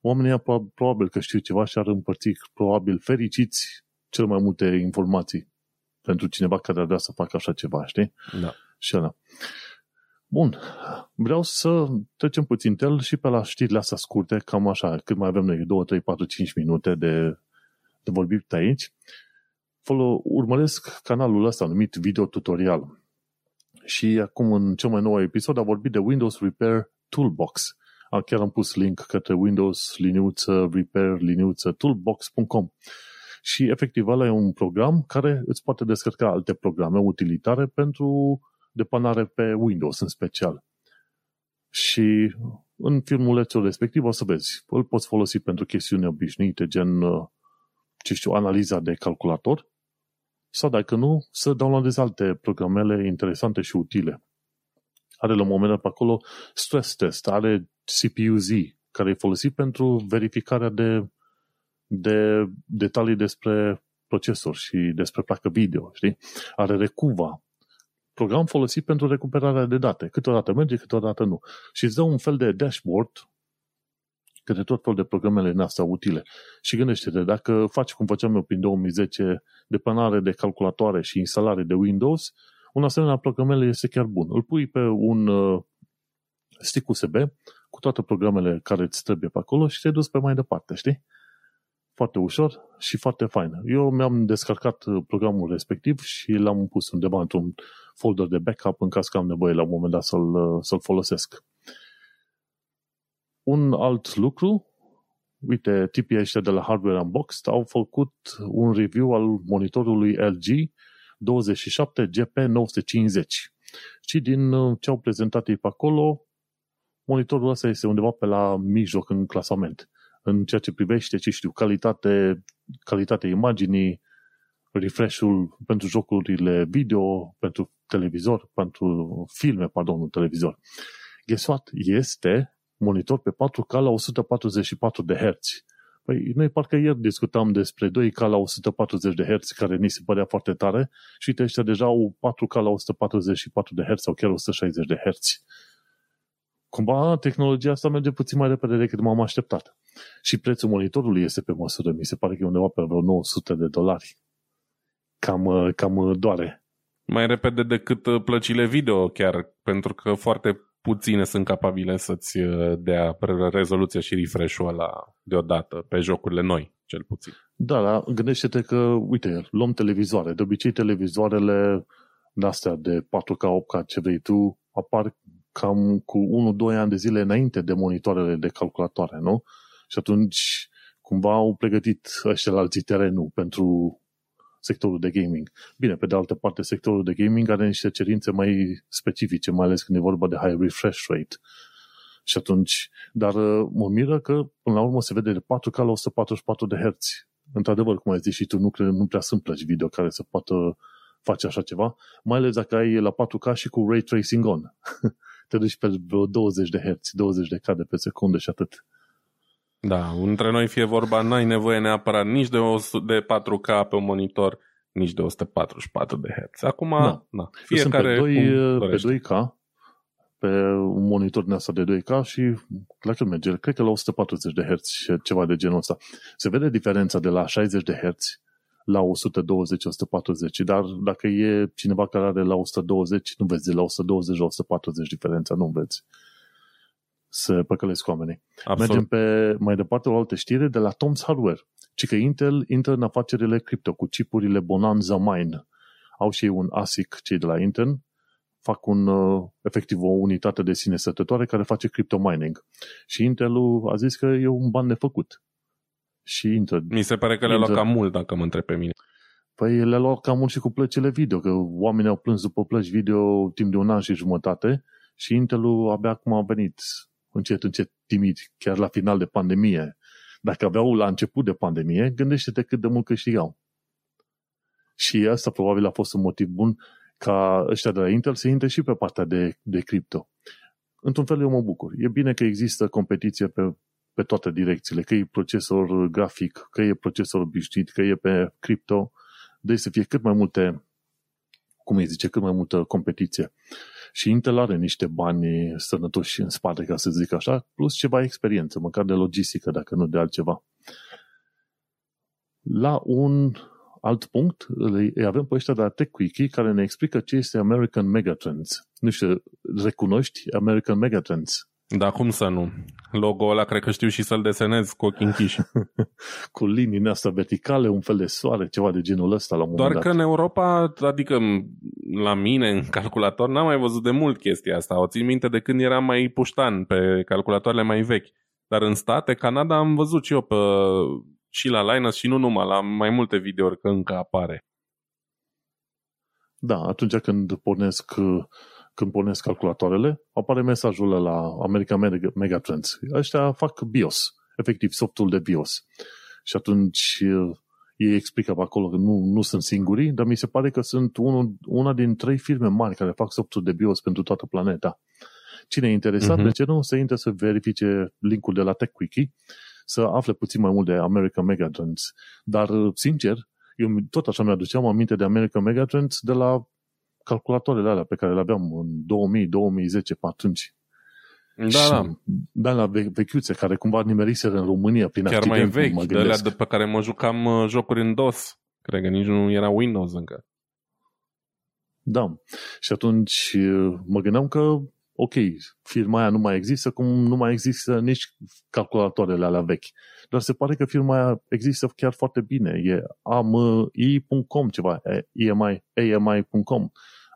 oamenii probabil că știu ceva și ar împărți probabil fericiți cel mai multe informații pentru cineva care ar vrea să facă așa ceva, știi? Da. Și ăla. Bun, vreau să trecem puțin tel și pe la știrile astea scurte, cam așa, cât mai avem noi, 2, 3, 4, 5 minute de, de vorbit aici. Folo, urmăresc canalul ăsta numit Video Tutorial și acum în cel mai nou episod a vorbit de Windows Repair Toolbox. Chiar am pus link către Windows liniuță repair liniuță toolbox.com și efectiv ăla e un program care îți poate descărca alte programe utilitare pentru depanare pe Windows în special. Și în filmulețul respectiv o să vezi, îl poți folosi pentru chestiuni obișnuite, gen, ce știu, analiza de calculator, sau dacă nu, să downloadezi alte programele interesante și utile. Are la un moment dat pe acolo stress test, are CPU-Z, care e folosit pentru verificarea de, de detalii despre procesor și despre placă video, știi? Are Recuva, program folosit pentru recuperarea de date. Câteodată merge, câteodată nu. Și îți dă un fel de dashboard către tot felul de programele noastre utile. Și gândește-te, dacă faci cum făceam eu prin 2010, depanare de calculatoare și instalare de Windows, un asemenea programele este chiar bun. Îl pui pe un uh, stick USB cu toate programele care îți trebuie pe acolo și te duci pe mai departe, știi? Foarte ușor și foarte fain. Eu mi-am descarcat uh, programul respectiv și l-am pus undeva într-un folder de backup în caz că am nevoie la un moment dat să-l, uh, să-l folosesc. Un alt lucru, uite, tipii ăștia de la Hardware Unboxed au făcut un review al monitorului LG 27 GP950. Și din uh, ce au prezentat ei pe acolo, monitorul ăsta este undeva pe la mijloc în clasament. În ceea ce privește, ce știu, calitate, calitatea imaginii, refresh-ul pentru jocurile video, pentru televizor, pentru filme, pardon, nu televizor. Guess what? Este monitor pe 4K la 144 de Hz. Păi noi parcă ieri discutam despre 2K la 140 de Hz, care ni se părea foarte tare, și uite ăștia deja au 4K la 144 de Hz sau chiar 160 de Hz. Cumva tehnologia asta merge puțin mai repede decât m-am așteptat. Și prețul monitorului este pe măsură. Mi se pare că e undeva pe vreo 900 de dolari. Cam, cam doare. Mai repede decât uh, plăcile video chiar, pentru că foarte puține sunt capabile să-ți uh, dea rezoluția și refresh-ul ăla deodată pe jocurile noi, cel puțin. Da, da, gândește-te că, uite, luăm televizoare. De obicei televizoarele de-astea de 4K, 8K, ce vrei tu, apar cam cu 1-2 ani de zile înainte de monitoarele de calculatoare, nu? Și atunci cumva au pregătit ăștia la alții terenul pentru sectorul de gaming. Bine, pe de altă parte, sectorul de gaming are niște cerințe mai specifice, mai ales când e vorba de high refresh rate. Și atunci, dar uh, mă miră că până la urmă se vede de 4K la 144 de Hz. Într-adevăr, cum ai zis și tu, nu, cred, nu prea sunt plăci video care să poată face așa ceva, mai ales dacă ai la 4K și cu ray tracing on. Te duci pe vreo 20 de Hz, 20 de cadre pe secundă și atât. Da, între noi fie vorba, n-ai nevoie neapărat nici de, 100, de 4K pe un monitor, nici de 144 de Hz. Acum, da. na, fiecare pe, 2, pe 2K, pe un monitor din asta de 2K și la ce merge? Cred că la 140 de Hz și ceva de genul ăsta. Se vede diferența de la 60 de Hz la 120-140, dar dacă e cineva care are la 120, nu vezi de la 120 la 140 diferența, nu vezi să păcălesc oamenii. Absolut. Mergem pe mai departe o altă știre de la Tom's Hardware. Ci că Intel intră în afacerile cripto cu chipurile Bonanza Mine. Au și ei un ASIC, cei de la Intel, fac un, uh, efectiv o unitate de sine sătătoare care face crypto mining. Și Intel a zis că e un ban nefăcut. Și Intel, Mi se pare că le-a luat cam mult, dacă mă întreb pe mine. Păi le-a luat cam mult și cu plăcile video, că oamenii au plâns după plăci video timp de un an și jumătate și Intelul abia acum a venit încet, încet, timid, chiar la final de pandemie. Dacă aveau la început de pandemie, gândește-te cât de mult câștigau. Și asta probabil a fost un motiv bun ca ăștia de la Intel să intre și pe partea de, de cripto. Într-un fel eu mă bucur. E bine că există competiție pe, pe toate direcțiile, că e procesor grafic, că e procesor obișnuit, că e pe cripto, deci să fie cât mai multe, cum îi zice, cât mai multă competiție. Și Intel are niște bani sănătoși în spate, ca să zic așa, plus ceva experiență, măcar de logistică, dacă nu de altceva. La un alt punct, îi avem pe ăștia de la TechWiki care ne explică ce este American Megatrends. Nu știu, recunoști American Megatrends? Da, cum să nu? Logo ăla cred că știu și să-l desenez cu ochii închiși. cu linii astea verticale, un fel de soare, ceva de genul ăsta la un Doar moment că în Europa, adică la mine în calculator, n-am mai văzut de mult chestia asta. O țin minte de când eram mai puștan pe calculatoarele mai vechi. Dar în state, Canada, am văzut și eu pe, și la Linus și nu numai, la mai multe videouri că încă apare. Da, atunci când pornesc când pornesc calculatoarele, apare mesajul la American Megatrends. Ăștia fac BIOS, efectiv softul de BIOS. Și atunci uh, ei explică pe acolo că nu, nu sunt singurii, dar mi se pare că sunt unul, una din trei firme mari care fac softul de BIOS pentru toată planeta. Cine e interesat, uh-huh. de ce nu, să intre să verifice linkul de la TechWiki, să afle puțin mai mult de American Megatrends. Dar, uh, sincer, eu tot așa mi-aduceam aminte de American Megatrends de la calculatoarele alea pe care le aveam în 2000-2010 pe atunci. Da, și, da. Da, la vechiuțe, care cumva nimeriseră în România prin Chiar accident, mai vechi, de alea de pe care mă jucam uh, jocuri în DOS. Cred că nici nu era Windows încă. Da. Și atunci uh, mă gândeam că, ok, firma aia nu mai există, cum nu mai există nici calculatoarele alea vechi. Dar se pare că firma aia există chiar foarte bine. E ami.com ceva, EMI, AMI.com.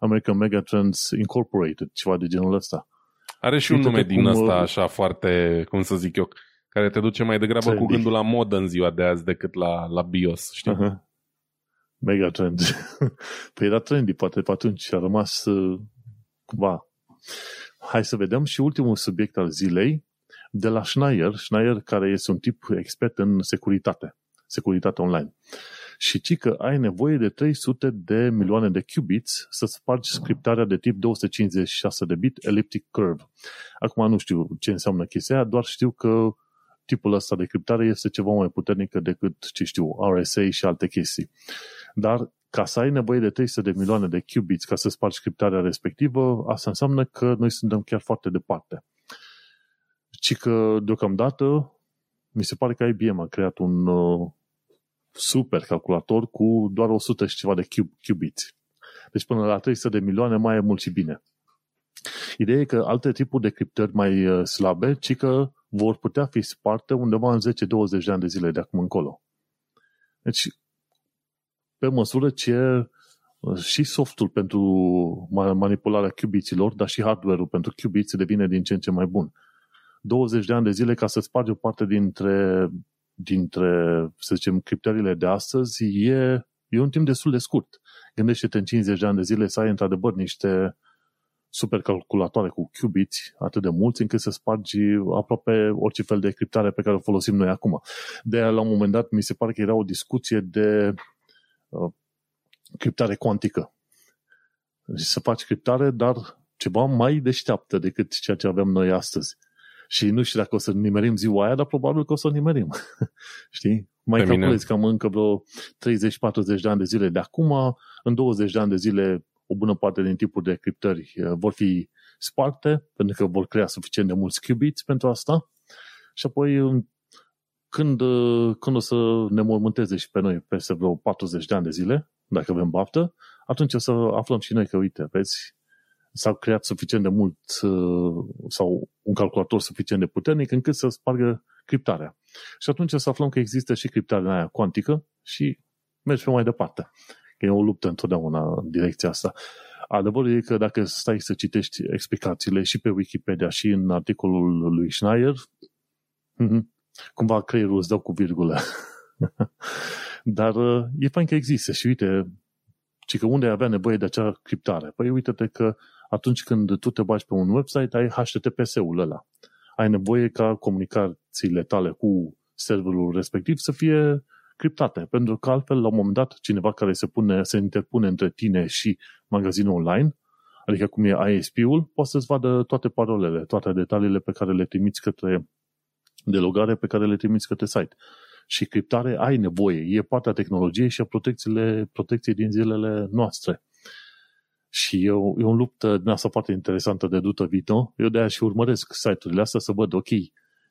American Megatrends Incorporated, ceva de genul ăsta. Are și un nume din ăsta așa foarte, cum să zic eu, care te duce mai degrabă trendy. cu gândul la modă în ziua de azi decât la, la BIOS, știi? Uh-huh. Mega trend. păi era trendy, poate pe atunci a rămas uh, cumva. Hai să vedem și ultimul subiect al zilei de la Schneier, Schneier care este un tip expert în securitate, securitate online. Și ci că ai nevoie de 300 de milioane de qubits să spargi scriptarea de tip 256 de bit elliptic curve. Acum nu știu ce înseamnă chestia aia, doar știu că tipul ăsta de criptare este ceva mai puternică decât, ce știu, RSA și alte chestii. Dar ca să ai nevoie de 300 de milioane de qubits ca să spargi criptarea respectivă, asta înseamnă că noi suntem chiar foarte departe. Ci că, deocamdată, mi se pare că IBM a creat un uh, super calculator cu doar 100 și ceva de qubits. Deci până la 300 de milioane mai e mult și bine. Ideea e că alte tipuri de criptări mai uh, slabe, ci că vor putea fi sparte undeva în 10-20 de ani de zile de acum încolo. Deci, pe măsură ce uh, și softul pentru manipularea cubiților, dar și hardware-ul pentru cubiți devine din ce în ce mai bun. 20 de ani de zile ca să spargi o parte dintre, dintre să zicem, criptările de astăzi e, e un timp destul de scurt. Gândește-te în 50 de ani de zile să ai într-adevăr niște supercalculatoare cu qubits atât de mulți încât să spargi aproape orice fel de criptare pe care o folosim noi acum. De aia, la un moment dat, mi se pare că era o discuție de uh, criptare cuantică. Deci să faci criptare, dar ceva mai deșteaptă decât ceea ce avem noi astăzi. Și nu știu dacă o să nimerim ziua aia, dar probabil că o să o nimerim. Știi? Mai calculezi cam încă vreo 30-40 de ani de zile de acum, în 20 de ani de zile o bună parte din tipuri de criptări uh, vor fi sparte, pentru că vor crea suficient de mulți qubits pentru asta. Și apoi, când, uh, când o să ne mormânteze și pe noi peste vreo 40 de ani de zile, dacă avem baftă, atunci o să aflăm și noi că, uite, vezi, s-a creat suficient de mult uh, sau un calculator suficient de puternic încât să spargă criptarea. Și atunci o să aflăm că există și criptarea aia cuantică și mergi pe mai departe. E o luptă întotdeauna în direcția asta. Adevărul e că dacă stai să citești explicațiile și pe Wikipedia și în articolul lui Schneier, mhm, cumva creierul îți dă cu virgulă. Dar uh, e fain că există și uite, ci că unde avea nevoie de acea criptare? Păi uite-te că atunci când tu te bagi pe un website, ai HTTPS-ul ăla. Ai nevoie ca comunicațiile tale cu serverul respectiv să fie criptate, pentru că altfel, la un moment dat, cineva care se, pune, se interpune între tine și magazinul online, adică cum e ISP-ul, poate să-ți vadă toate parolele, toate detaliile pe care le trimiți către de logare pe care le trimiți către site. Și criptare ai nevoie, e partea tehnologiei și a protecției din zilele noastre. Și eu, e o luptă din asta foarte interesantă de dută Vito. Eu de aia și urmăresc site-urile astea să văd, ok,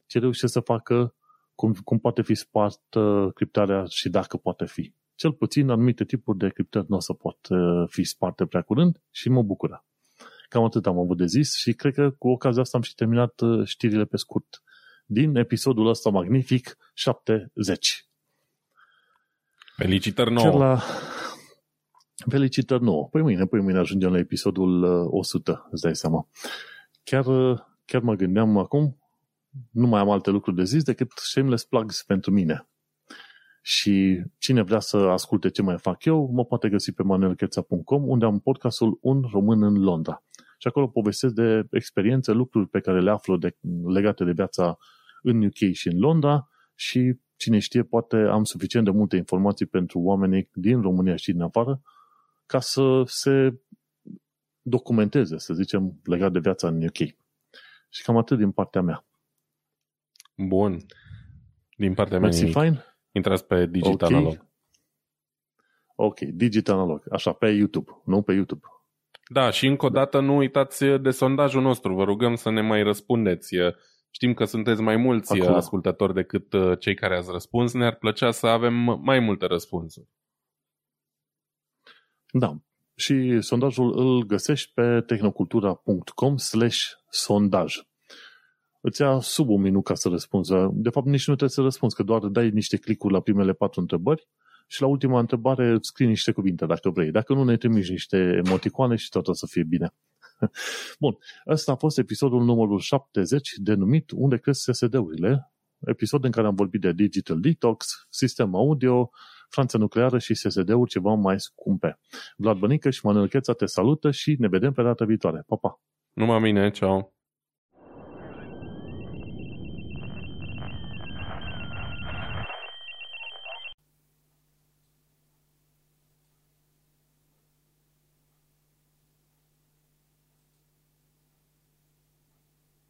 ce reușesc să facă cum, cum poate fi spartă criptarea și dacă poate fi. Cel puțin anumite tipuri de criptări nu o să pot uh, fi sparte prea curând și mă bucură. Cam atât am avut de zis și cred că cu ocazia asta am și terminat uh, știrile pe scurt din episodul ăsta magnific 70. Felicitări nouă! la... Felicitări nouă! Păi mâine, păi mâine ajungem la episodul 100, uh, îți dai seama. Chiar, chiar mă gândeam acum, nu mai am alte lucruri de zis decât shameless plugs pentru mine. Și cine vrea să asculte ce mai fac eu, mă poate găsi pe manuelcheța.com, unde am podcastul Un Român în Londra. Și acolo povestesc de experiențe, lucruri pe care le aflu de, legate de viața în UK și în Londra și cine știe, poate am suficient de multe informații pentru oamenii din România și din afară ca să se documenteze, să zicem, legat de viața în UK. Și cam atât din partea mea. Bun. Din partea mea Mersi, fine. Intrați pe Digital okay. Analog. Ok, Digital Analog. Așa, pe YouTube, nu pe YouTube. Da, și încă o dată nu uitați de sondajul nostru. Vă rugăm să ne mai răspundeți. Știm că sunteți mai mulți Acum. ascultători decât uh, cei care ați răspuns. Ne-ar plăcea să avem mai multe răspunsuri. Da. Și sondajul îl găsești pe tehnocultura.com slash sondaj îți ia sub un minut ca să răspunzi. De fapt, nici nu trebuie să răspunzi, că doar dai niște clicuri la primele patru întrebări și la ultima întrebare îți scrii niște cuvinte, dacă vrei. Dacă nu, ne trimiți niște emoticoane și tot o să fie bine. Bun, ăsta a fost episodul numărul 70 denumit Unde cresc SSD-urile, episod în care am vorbit de Digital Detox, sistem audio, Franța nucleară și SSD-uri ceva mai scumpe. Vlad Bănică și Manuel Cheța te salută și ne vedem pe data viitoare. Pa, pa! Numai mine, ceau!